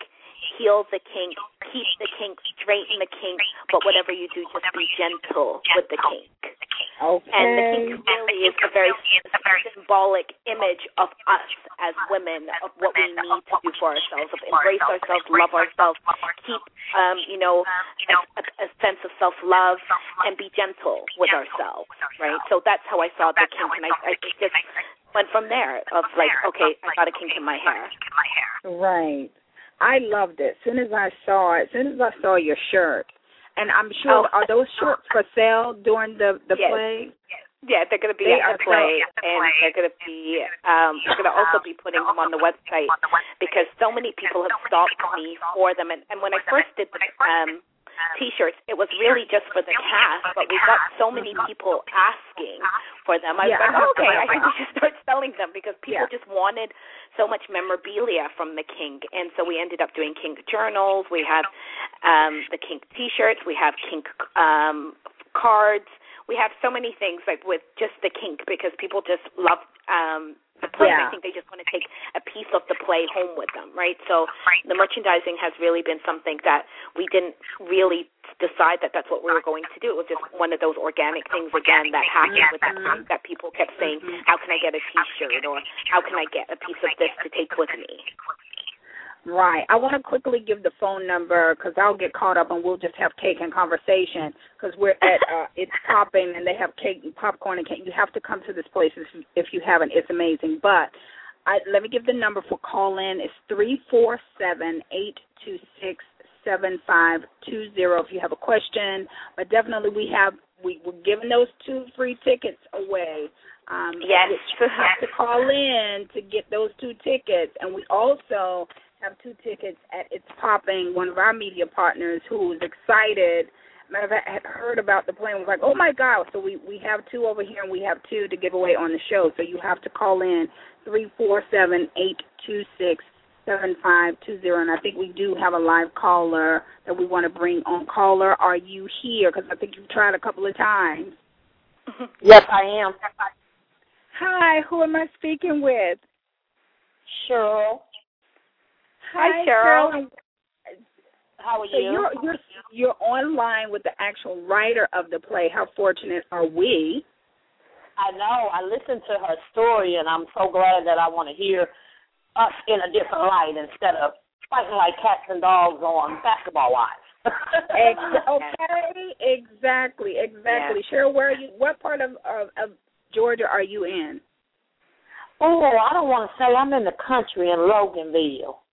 heal the kink, keep the kink, straighten the kink, but whatever you do, just be gentle with the kink. Okay. And the kink really is a very symbolic image of us as women, of what we need to do for ourselves, of embrace ourselves, love ourselves, keep, um, you know, a, a, a sense of self-love, and be gentle with ourselves, right? So that's how I saw the kink, and I, I just went from there of like, okay, I got a kink in my hair. Right. I loved it. As soon as I saw it, as soon as I saw your shirt, and I'm sure Oh. are those shirts for sale during the the Yes. play? Yeah, they're going to be They at the play, and they're going to be. Um, we're going to also be putting them on the website because so many people have stopped me for them. And, and when I first did the um, T-shirts, it was really just for the cast, but we got so many people asking for them. I was Yeah, like, [laughs] oh, okay, [laughs] I think we should start selling them because people Yeah. just wanted so much memorabilia from the kink, and so we ended up doing kink journals. We have um, the kink T-shirts. We have kink um, cards. We have so many things like with just the kink because people just love um, the play. and I think they just want to take a piece of the play home with them, right? So the merchandising has really been something that we didn't really decide that that's what we were going to do. It was just one of those organic things again that happened with the kink that people kept saying, "How can I get a T-shirt?" or "How can I get a piece of this to take with me?" Right. I want to quickly give the phone number because I'll get caught up and we'll just have cake and conversation because we're at uh, it's popping and they have cake and popcorn and cake. You have to come to this place if, if you haven't. It's amazing. But I, let me give the number for call in. It's three four seven eight two six seven five two zero. If you have a question, but definitely we have we we're giving those two free tickets away. Um, Yes. you have to call in to get those two tickets, and we also have two tickets at It's Popping, one of our media partners who was excited. Matter of fact, had heard about the play and was like, "Oh my God!" So we we have two over here, and we have two to give away on the show. So you have to call in three four seven eight two six seven five two zero. And I think we do have a live caller that we want to bring on. Caller, are you here? Because I think you've tried a couple of times. [laughs] Yes, I am. Hi, who am I speaking with? Cheryl, Hi, Cheryl. Cheryl. how are So you? you're you're you're online with the actual writer of the play. How fortunate are we? I know. I listened to her story, and I'm so glad that I want to hear us in a different light instead of fighting like cats and dogs on basketball wives. Ex- [laughs] okay, exactly, exactly. Cheryl, where are you? What part of, of of Georgia are you in? oh, I don't want to say I'm in the country in Loganville.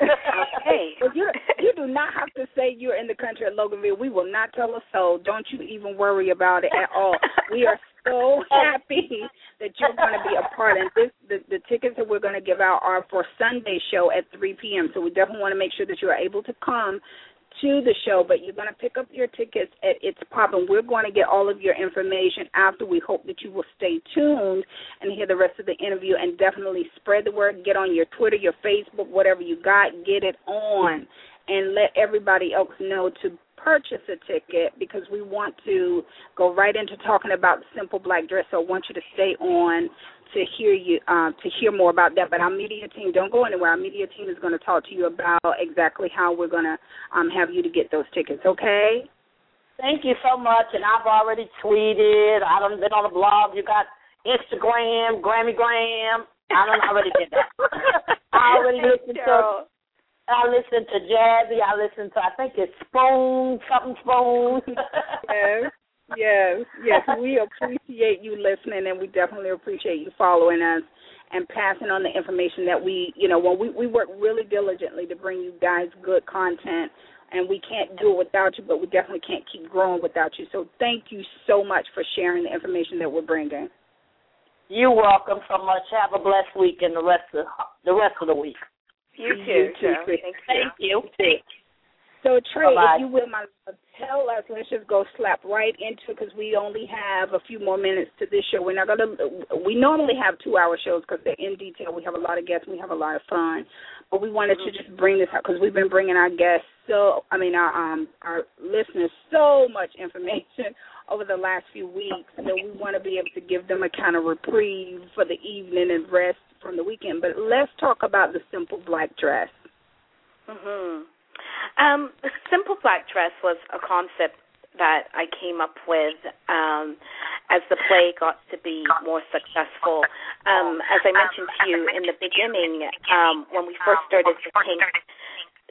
Okay. Well, [laughs] you you do not have to say you're in the country of Loganville. We will not tell a soul. Don't you even worry about it at all. We are so [laughs] happy that you're going to be a part. And this the the tickets that we're going to give out are for Sunday show at 3 p.m. So we definitely want to make sure that you are able to come to the show, but you're going to pick up your tickets at It's Poppin'. We're going to get all of your information after. We hope that you will stay tuned and hear the rest of the interview and definitely spread the word. Get on your Twitter, your Facebook, whatever you got, get it on and let everybody else know to purchase a ticket because we want to go right into talking about the simple black dress. So I want you to stay on to hear you uh, to hear more about that. But our media team, don't go anywhere. Our media team is going to talk to you about exactly how we're going to um, have you to get those tickets. Okay? Thank you so much, and I've already tweeted. I done been on the blog. You got Instagram, Grammygram. I done already did that. I already listened To, I listen to Jazzy. I listen to I think it's Spoon something Spoon. yes, yes, yes. We [laughs] appreciate you listening, and we definitely appreciate you following us and passing on the information that we, you know, when we we work really diligently to bring you guys good content and we can't do it without you, but we definitely can't keep growing without you. So thank you so much for sharing the information that we're bringing. You're welcome so much. Have a blessed week and the rest of the rest of the week. You too. You too. Thank you. Thank you. Thank you. So Trey, Bye-bye. if you will, my love, tell us. Let's just go slap right into it because we only have a few more minutes to this show. We're not gonna. We normally have two-hour shows because they're in detail. We have a lot of guests. We have a lot of fun. But we wanted to just bring this out because we've been bringing our guests so. I mean, our um our listeners so much information [laughs] over the last few weeks. So we want to be able to give them a kind of reprieve for the evening and rest from the weekend. But let's talk about the simple black dress. Mhm. Um, the simple black dress was a concept that I came up with um, as the play got to be more successful. Um, as I mentioned to you in the beginning, um, when we first started the Kink,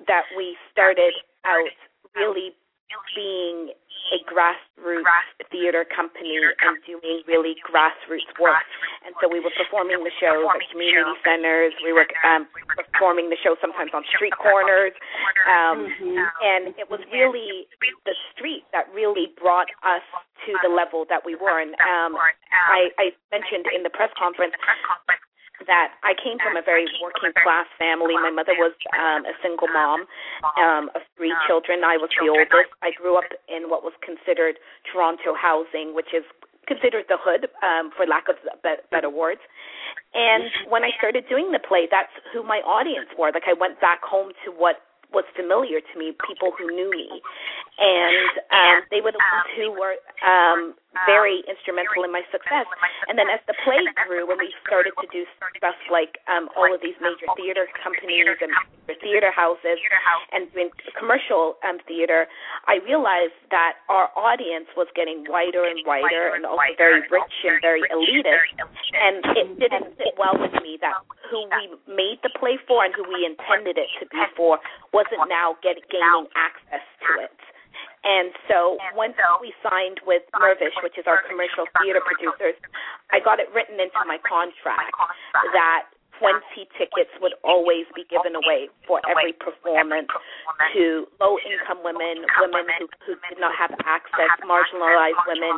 that we started out really being a grassroots theater company and doing really grassroots work. And so we were performing the shows at community centers. We were um, performing the show sometimes on street corners. Um, And it was really the street that really brought us to the level that we were. And um, I, I mentioned in the press conference that I came from a very working class family. My mother was um, a single mom um, of three children. I was the oldest. I grew up in what was considered Toronto housing, which is considered the hood, um, for lack of better words. And when I started doing the play, that's who my audience were. Like I went back home to what was familiar to me, people who knew me, and um, they were the ones who were um, very instrumental in my success. And then as the play grew, and we started to do stuff like um, all of these major theater companies and theater houses, and commercial um, theater, I realized that our audience was getting wider and wider, and also very rich and very elitist. And it didn't sit well with me that who we made the play for and who we intended it to be for wasn't now get, gaining access to it. And so once we signed with Mirvish, which is our commercial theater producers, I got it written into my contract that 20 tickets would always be given away for every performance to low income women, women who, who did not have access, marginalized women,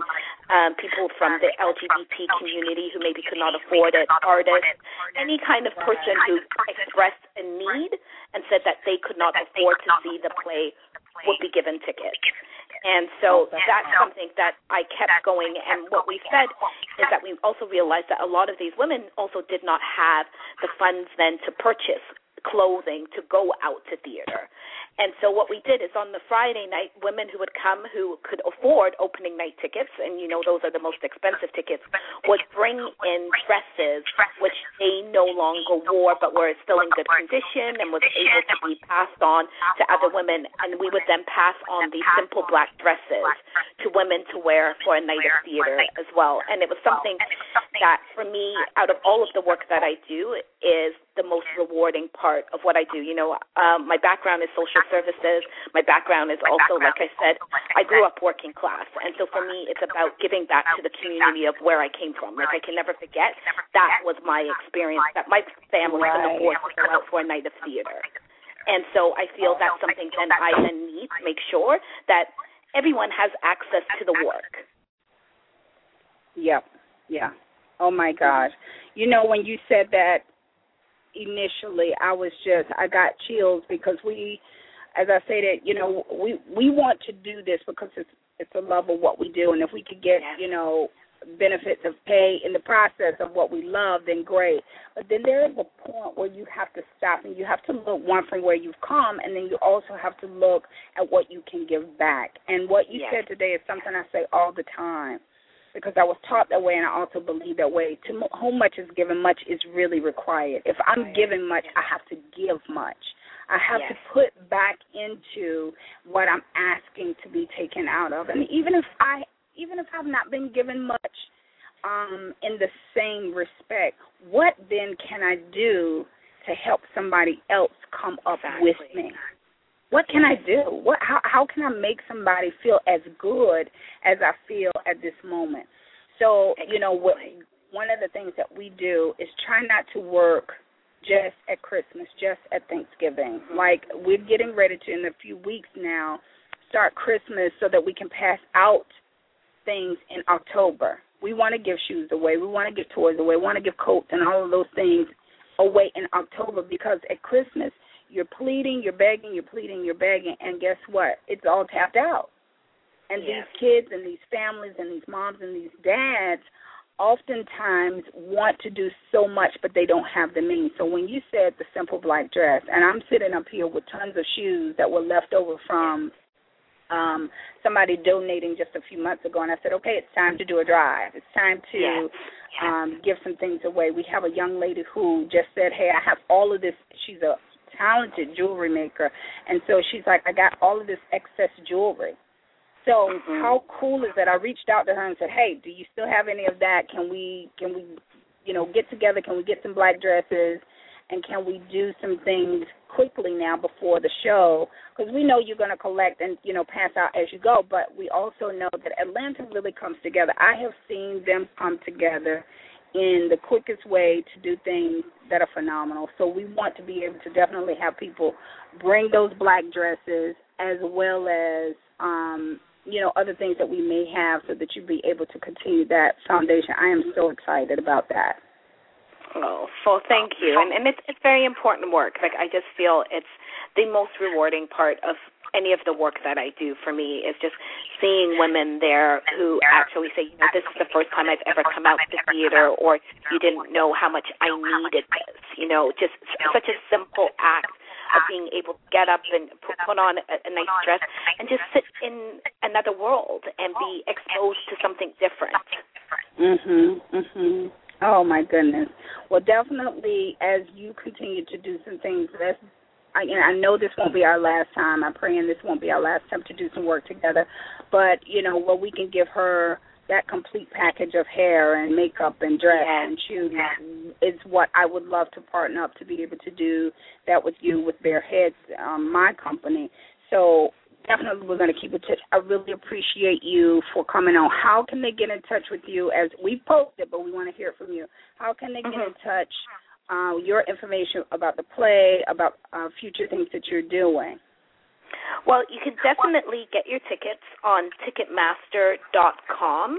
um, people from the LGBT community who maybe could not afford it, artists, any kind of person who expressed a need and said that they could not afford to see the play would be given tickets. And so that's something that I kept going. And what we said is that we also realized that a lot of these women also did not have the funds then to purchase clothing to go out to theater. And so what we did is on the Friday night, women who would come who could afford opening night tickets, and you know those are the most expensive tickets, would bring in dresses which they no longer wore but were still in good condition and was able to be passed on to other women. And we would then pass on these simple black dresses to women to wear for a night of theater as well. And it was something that for me, out of all of the work that I do, is the most rewarding part of what I do. You know, um, my background is social services. My background is also, like I said, I grew up working class, and so for me, it's about giving back to the community of where I came from. Like I can never forget that was my experience. That my family couldn't afford to go out for a night of theater, and so I feel that's something then I then need to make sure that everyone has access to the work. Yep. Yeah. Oh my gosh. You know when you said that initially I was just I got chills because we as I stated, you know, we we want to do this because it's it's a love of what we do and if we could get, you know, benefits of pay in the process of what we love, then great. But then there is a point where you have to stop and you have to look one from where you've come, and then you also have to look at what you can give back. And what you Yes. said today is something I say all the time because I was taught that way, and I also believe that way. To mo- whom much is given, much is really required. If I'm giving much, I have to give much. I have to put back into what I'm asking to be taken out of, and even if I, even if I've not been given much, um, in the same respect, what then can I do to help somebody else come up exactly. with me? What can I do? What how how can I make somebody feel as good as I feel at this moment? So, you know, what one of the things that we do is try not to work just at Christmas, just at Thanksgiving. Like we're getting ready to in a few weeks now start Christmas so that we can pass out things in October. We want to give shoes away. We want to give toys away. We want to give coats and all of those things away in October because at Christmas you're pleading, you're begging, you're pleading, you're begging, and guess what? It's all tapped out. And these kids and these families and these moms and these dads oftentimes want to do so much, but they don't have the means. So when you said the simple black dress, and I'm sitting up here with tons of shoes that were left over from um somebody donating just a few months ago and I said, Okay, it's time to do a drive. It's time to um give some things away. We have a young lady who just said, Hey, I have all of this she's a talented jewelry maker and so she's like, I got all of this excess jewelry. So Mhm. how cool is that? I reached out to her and said, Hey, do you still have any of that? Can we can we you know, get together, can we get some black dresses and can we do some things quickly now before the show because we know you're going to collect and you know pass out as you go but we also know that atlanta really comes together i have seen them come together in the quickest way to do things that are phenomenal so we want to be able to definitely have people bring those black dresses as well as um you know other things that we may have so that you be able to continue that foundation i am so excited about that Oh, well, thank you. And and it's it's very important work. Like I just feel it's the most rewarding part of any of the work that I do for me is just seeing women there who actually say, you know, this is the first time I've ever come out to theater or you didn't know how much I needed this. You know, just such a simple act of being able to get up and put, on a, a nice dress and just sit in another world and be exposed to something different. Mhm. Mhm. Oh my goodness. Well, definitely as you continue to do some things, let's. I, and I know this won't be our last time. I'm praying this won't be our last time to do some work together. But you know, where we can give her that complete package of hair and makeup and dress Yes. and shoes is what I would love to partner up to be able to do that with you with Bare Heads, um, my company. So definitely we're going to keep in touch. I really appreciate you for coming on. How can they get in touch with you? As we posted, but we want to hear from you. How can they get in touch? Uh, your information about the play, about uh, future things that you're doing. Well, you can definitely get your tickets on Ticketmaster.com.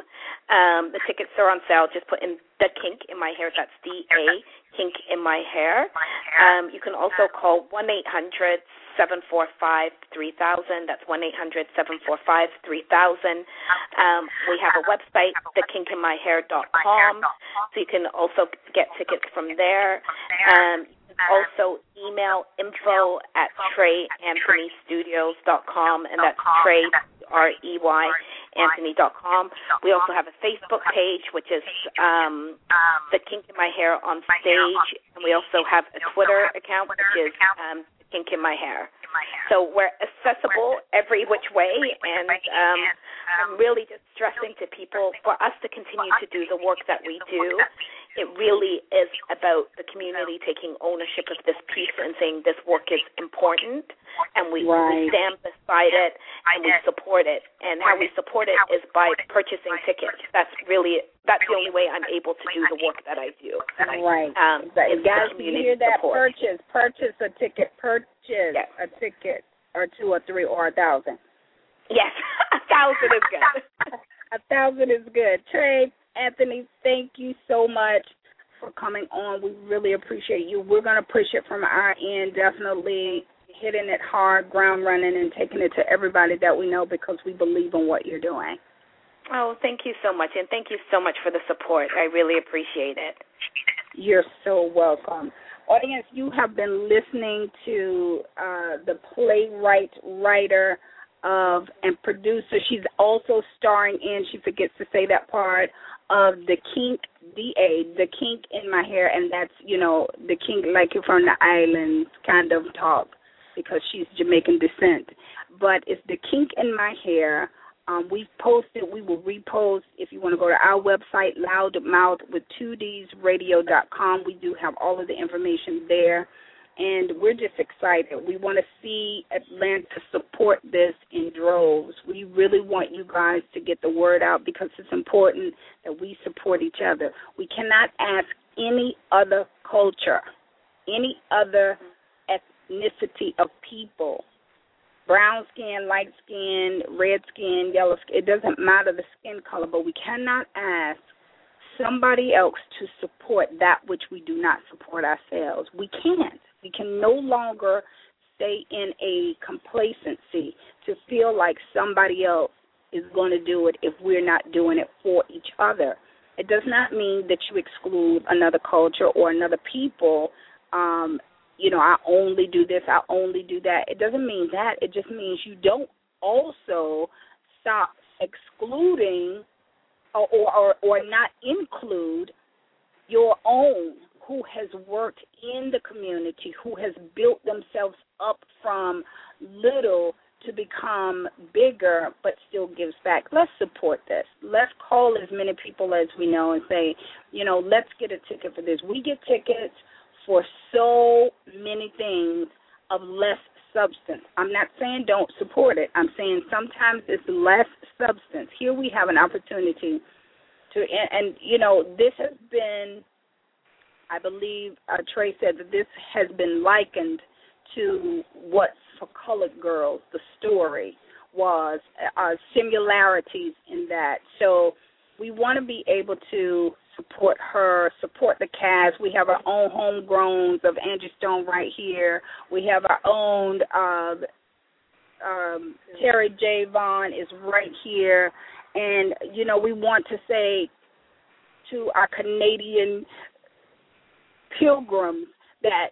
Um, the tickets are on sale. Just put in the kink in my hair. That's D A kink in my hair. Um, you can also call one eight hundred seven four five three thousand. That's one eight hundred seven four five three thousand. Um, we have a website, thekinkinmyhair.com, so you can also get tickets from there. Um, also email info at treyanthonystudios.com, and that's Trey, R-E-Y, Anthony.com. We also have a Facebook page, which is um, The Kink in My Hair on Stage, and we also have a Twitter account, which is um, Kink in My Hair. So we're accessible every which way, and um, I'm really just stressing to people for us to continue to do the work that we do. It really is about the community taking ownership of this piece and saying this work is important, and we, Right. we stand beside it and we support it. And how we support it is by purchasing tickets. That's really that's the only way I'm able to do the work that I do. Right. Um. Guys, you hear that? support. Purchase, purchase a ticket, purchase Yes. a ticket, or two, or three, or a thousand. Yes, [laughs] a thousand is good. [laughs] a thousand is good. Trey, Anthony, thank you so much for coming on. We really appreciate you. We're going to push it from our end, definitely hitting it hard, ground running, and taking it to everybody that we know because we believe in what you're doing. Oh, thank you so much, and thank you so much for the support. I really appreciate it. You're so welcome. Audience, you have been listening to uh, the playwright, writer of, and producer. She's also starring in, she forgets to say that part, of the kink, D-A, the kink in my hair, and that's, you know, the kink like you're from the islands kind of talk because she's Jamaican descent. But it's the kink in my hair Um, we've posted, we will repost. If you want to go to our website, loudmouth with 2Ds radio.com, we do have all of the information there. And we're just excited. We want to see Atlanta support this in droves. We really want you guys to get the word out because it's important that we support each other. We cannot ask any other culture, any other ethnicity of people brown skin, light skin, red skin, yellow skin. It doesn't matter the skin color, but we cannot ask somebody else to support that which we do not support ourselves. We can't. We can no longer stay in a complacency to feel like somebody else is going to do it if we're not doing it for each other. It does not mean that you exclude another culture or another people. Um, you know, I only do this, I only do that. It doesn't mean that. It just means you don't also stop excluding or or, or not include your own who has worked in the community, who has built themselves up from little to become bigger but still gives back. Let's support this. Let's call as many people as we know and say, you know, let's get a ticket for this. We get tickets for so many things of less substance. I'm not saying don't support it. I'm saying sometimes it's less substance. Here we have an opportunity to, and, and you know, this has been, I believe uh, Trey said that this has been likened to what for colored girls the story was, uh, similarities in that. So we want to be able to support her, support the cast. We have our own homegrowns of Angie Stone right here. We have our own uh, um, Terri J. Vaughn is right here. And, you know, we want to say to our Canadian pilgrims that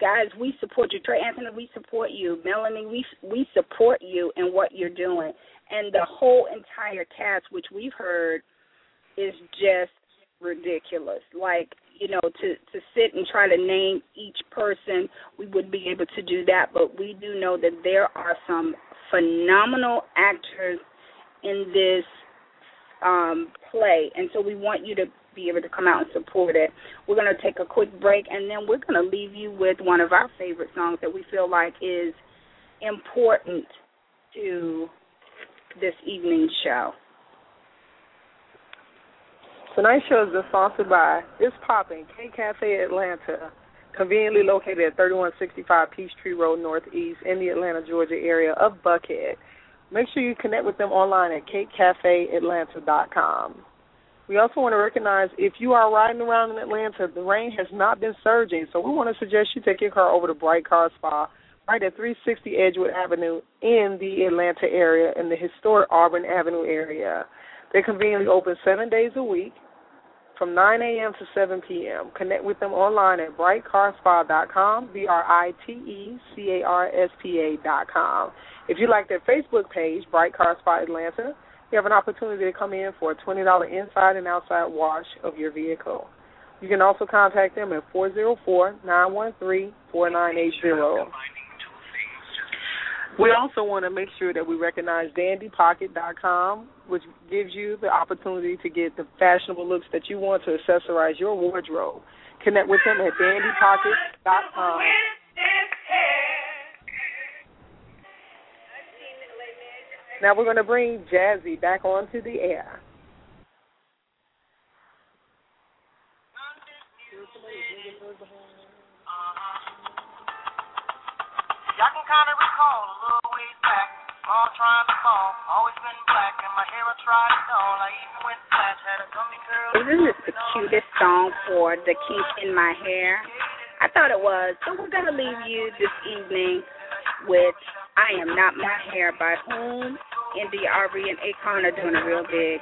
guys, we support you. Trey Anthony, we support you. Melanie, we we support you in what you're doing. And the whole entire cast, which we've heard, is just ridiculous. Like, you know, to to sit and try to name each person, we wouldn't be able to do that, but we do know that there are some phenomenal actors in this um play, and so we want you to be able to come out and support it. We're going to take a quick break, and then we're going to leave you with one of our favorite songs that we feel like is important to this evening's show. Tonight's show is sponsored by It's Popping K Cafe Atlanta, conveniently located at 3165 Peachtree Road Northeast in the Atlanta, Georgia area of Buckhead. Make sure you connect with them online at CakeCafeAtlanta.com. We also want to recognize if you are riding around in Atlanta, the rain has not been surging, so we want to suggest you take your car over to Brite Car Spa right at 360 Edgewood Avenue in the Atlanta area, in the historic Auburn Avenue area. They conveniently open seven days a week from 9 a.m. to 7 p.m. Connect with them online at britecarspa.com, B-R-I-T-E-C-A-R-S-P-A.com. If you like their Facebook page, Brite Car Spa Atlanta, you have an opportunity to come in for a $20 inside and outside wash of your vehicle. You can also contact them at 404-913-4980. We also want to make sure that we recognize DandyPocket.com, which gives you the opportunity to get the fashionable looks that you want to accessorize your wardrobe. Connect with them at DandyPocket.com. Now we're going to bring Jazzy back onto the air. Y'all can kind of recall a little ways back. All trying to fall, always been black, and my hair I tried it all. I even went flat, had a gummy curl. Isn't this the cutest song for the kink in my hair? I thought it was. So we're gonna leave you this evening with "I Am Not My Hair" by Whom, India Aubrey, and Akon are doing it real big.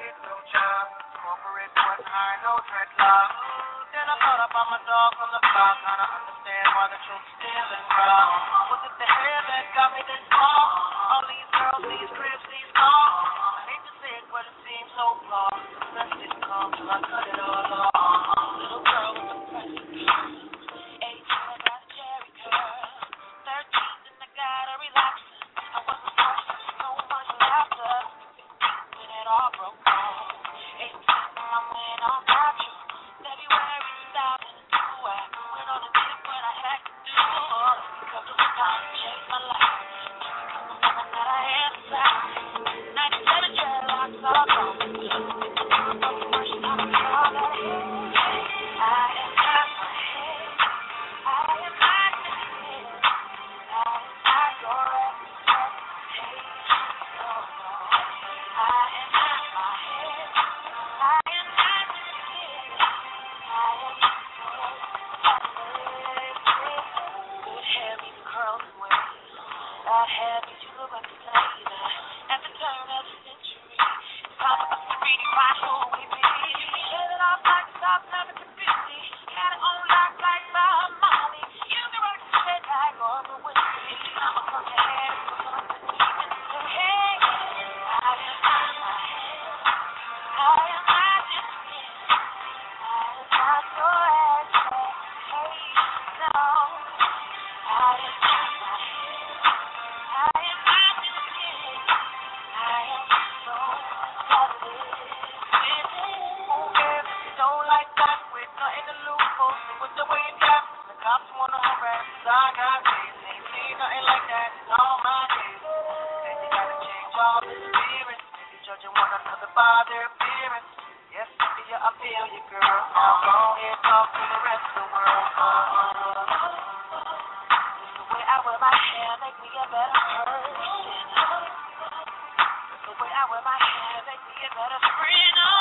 Oh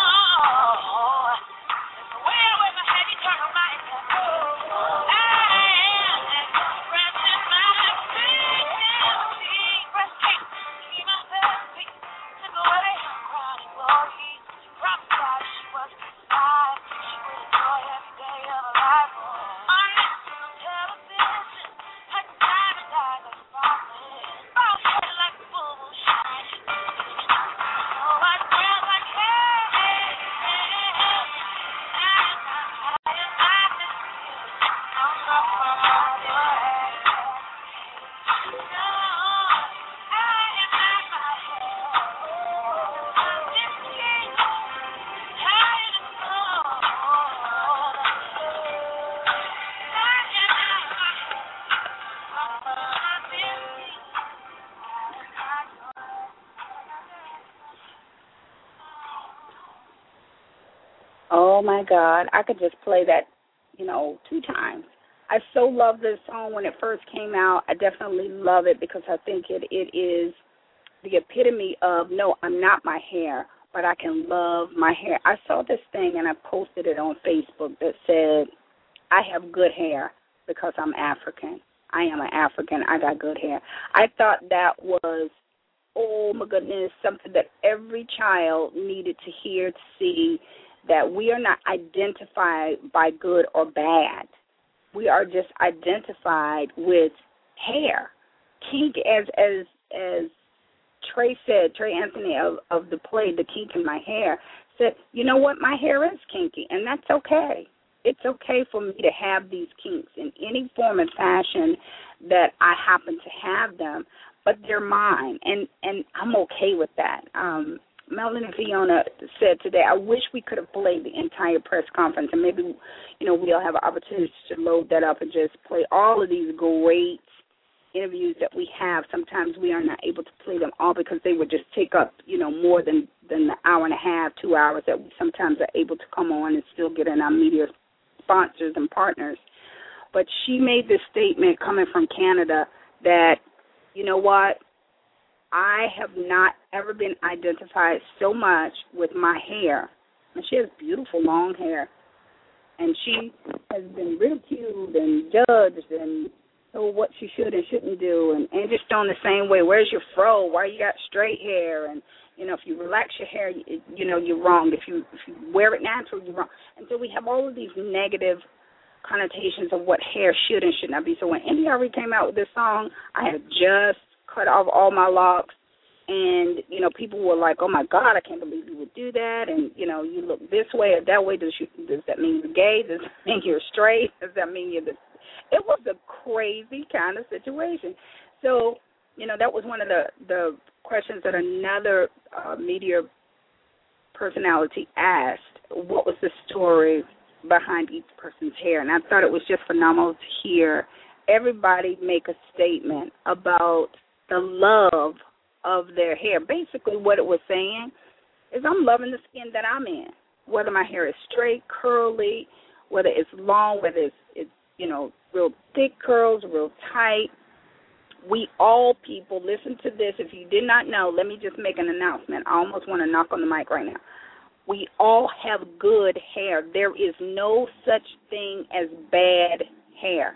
God, I could just play that, you know, two times. I so love this song when it first came out. I definitely love it because I think it it is the epitome of no, I'm not my hair, but I can love my hair. I saw this thing and I posted it on Facebook that said, I have good hair because I'm African. I am an African. I got good hair. I thought that was, oh my goodness, something that every child needed to hear, to see that we are not identified by good or bad. We are just identified with hair. Kink as as as Trey said, Trey Anthony of, of the play The Kink in My Hair said, You know what, my hair is kinky and that's okay. It's okay for me to have these kinks in any form and fashion that I happen to have them, but they're mine and and I'm okay with that. Um Melanie Fiona said today, I wish we could have played the entire press conference, and maybe, you know, we'll have an opportunity to load that up and just play all of these great interviews that we have. Sometimes we are not able to play them all because they would just take up, you know, more than than the hour and a half, two hours that we sometimes are able to come on and still get in our media sponsors and partners. But she made this statement coming from Canada that, you know what, I have not ever been identified so much with my hair. And she has beautiful long hair. And she has been ridiculed and judged and told what she should and shouldn't do and and just on the same way. Where's your fro? Why you got straight hair? And you know, if you relax your hair, you, you know you're wrong. If you if you wear it natural, you're wrong. And so we have all of these negative connotations of what hair should and should not be. So when India.Arie came out with this song, I had just cut off all my locks. And you know people were like oh my god i can't believe you would do that. And you know you look this way or that way. Does you does that mean you're gay? Does that [laughs] mean you're straight? Does that mean you're the it was a crazy kind of situation. So you know that was one of the the questions that another uh, media personality asked. What was the story behind each person's hair? And i thought it was just phenomenal to hear everybody make a statement about the love of their hair. Basically, what it was saying is, I'm loving the skin that I'm in, whether my hair is straight, curly, whether it's long, whether it's, it's you know real thick curls, real tight. We all people listen to this. If you did not know, let me just make an announcement. I almost want to knock on the mic right now. We all have good hair. There is no such thing as bad hair.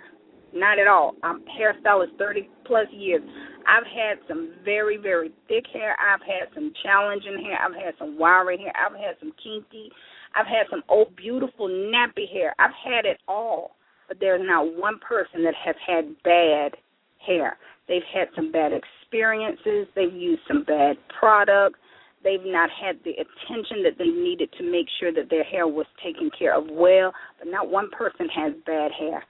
Not at all. I'm hairstylist 30 plus years. I've had some very, very thick hair. I've had some challenging hair. I've had some wiry hair. I've had some kinky. I've had some old, beautiful, nappy hair. I've had it all. But there's not one person that has had bad hair. They've had some bad experiences. They've used some bad products. They've not had the attention that they needed to make sure that their hair was taken care of well. But not one person has bad hair.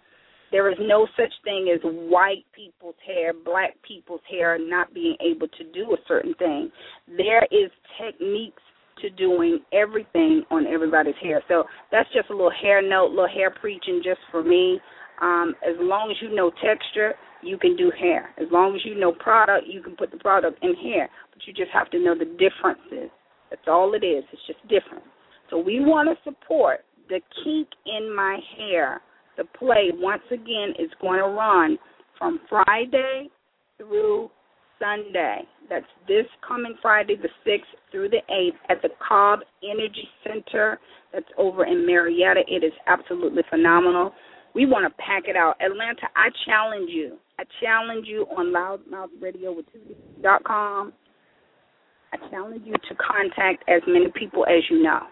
There is no such thing as white people's hair, black people's hair not being able to do a certain thing. There is techniques to doing everything on everybody's hair. So that's just a little hair note, little hair preaching just for me. Um, as long as you know texture, you can do hair. As long as you know product, you can put the product in hair. But you just have to know the differences. That's all it is. It's just different. So we want to support the kink in my hair. The play once again is going to run from Friday through Sunday. That's this coming Friday, the 6th through the 8th, at the Cobb Energy Center. That's over in Marietta. It is absolutely phenomenal. We want to pack it out. Atlanta, I challenge you. I challenge you on louddmouthradio.com. I challenge you to contact as many people as you know.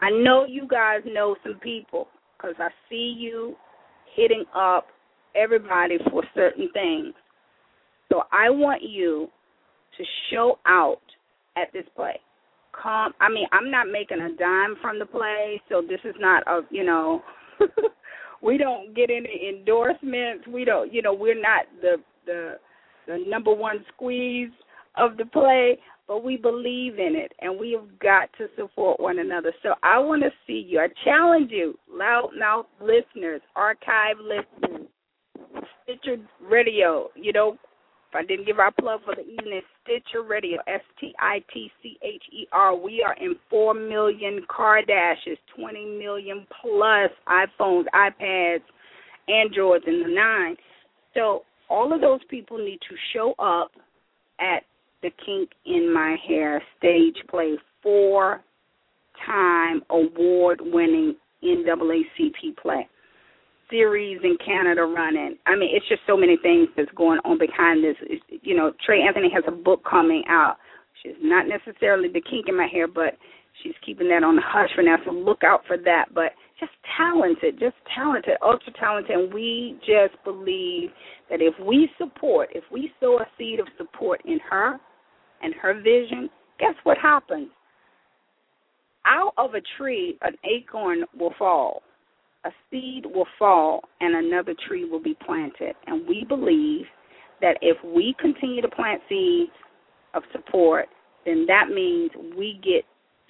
I know you guys know some people because I see you hitting up everybody for certain things. So I want you to show out at this play. Come, I mean, I'm not making a dime from the play, so this is not a, you know, [laughs] we don't get any endorsements. We don't, you know, we're not the the the number one squeeze of the play, but we believe in it and we have got to support one another. So I want to see you. I challenge you, loudmouth listeners, archive listeners, Stitcher Radio, you know, if I didn't give our plug for the evening, Stitcher Radio, S T I T C H E R. We are in 4 million car dashes, 20 million plus iPhones, iPads, Androids, and the nine. So all of those people need to show up at the Kink in My Hair stage play, four time award winning NAACP play series in Canada running. I mean, it's just so many things that's going on behind this. You know, Trey Anthony has a book coming out. She's not necessarily the kink in my hair, but she's keeping that on the hush for now. So look out for that. But just talented, just talented, ultra talented. And we just believe that if we support, if we sow a seed of support in her and her vision, guess what happens? Out of a tree, an acorn will fall a seed will fall and another tree will be planted. And we believe that if we continue to plant seeds of support, then that means we get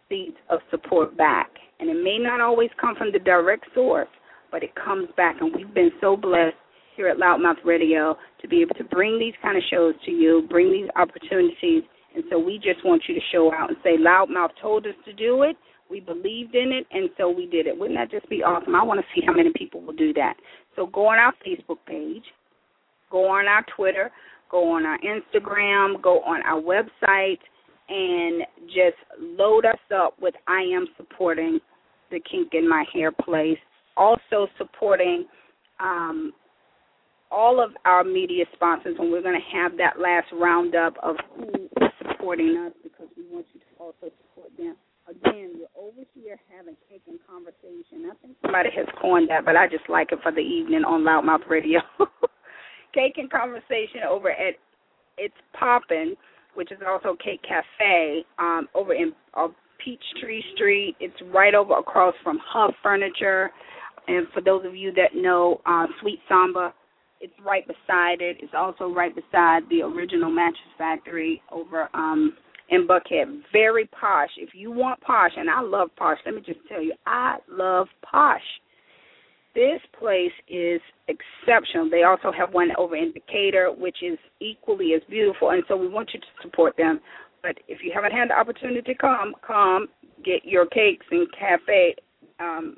seeds of support back. And it may not always come from the direct source, but it comes back. And we've been so blessed here at LouddMouth Radio to be able to bring these kind of shows to you, bring these opportunities. And so we just want you to show out and say, LouddMouth told us to do it. We believed in it, and so we did it. Wouldn't that just be awesome? I want to see how many people will do that. So go on our Facebook page, go on our Twitter, go on our Instagram, go on our website, and just load us up with I am supporting the Kink in My Hair place. Also supporting um, all of our media sponsors, and we're going to have that last roundup of who is supporting us because we want you to also support them again, you're over here having cake and conversation. I think somebody has coined that, but I just like it for the evening on LouddMouth Radio. [laughs] cake and conversation over at It's Poppin', which is also Cake Cafe, um, over in uh, Peachtree Street. It's right over across from Huff Furniture. And for those of you that know uh, Sweet Samba, it's right beside it. It's also right beside the original Mattress Factory over um in Buckhead. Very posh. If you want posh, and I love posh, let me just tell you, I love posh. This place is exceptional. They also have one over in Decatur, which is equally as beautiful, and so we want you to support them. But if you haven't had the opportunity to come, come get your cakes and cafe, um,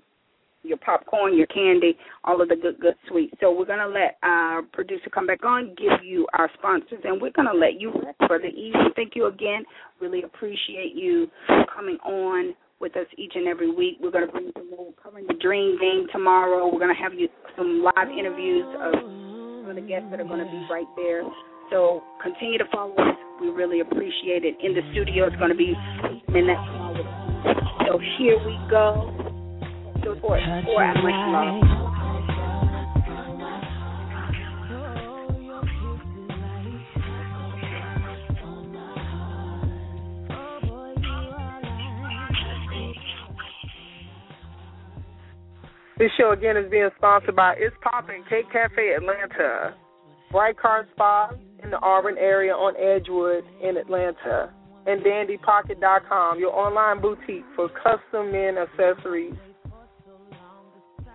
your popcorn, your candy, all of the good, good sweets. So we're gonna let our producer come back on, give you our sponsors, and we're gonna let you rest for the evening. Thank you again. Really appreciate you coming on with us each and every week. We're going to bring some more covering the Dream Game tomorrow. We're going to have you some live interviews of some of the guests that are going to be right there. So continue to follow us. We really appreciate it. In the studio, it's going to be Minette So here we go. Support for Much Love. This show again is being sponsored by It's Poppin' Cake Cafe Atlanta, Brite Car Spa in the Auburn area on Edgewood in Atlanta, and DandyPocket.com, your online boutique for custom men accessories.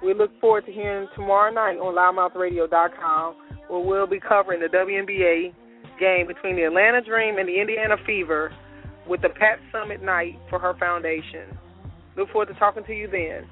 We look forward to hearing tomorrow night on louddmouthradio.com, where we'll be covering the WNBA game between the Atlanta Dream and the Indiana Fever with the Pat Summitt night for her foundation. Look forward to talking to you then.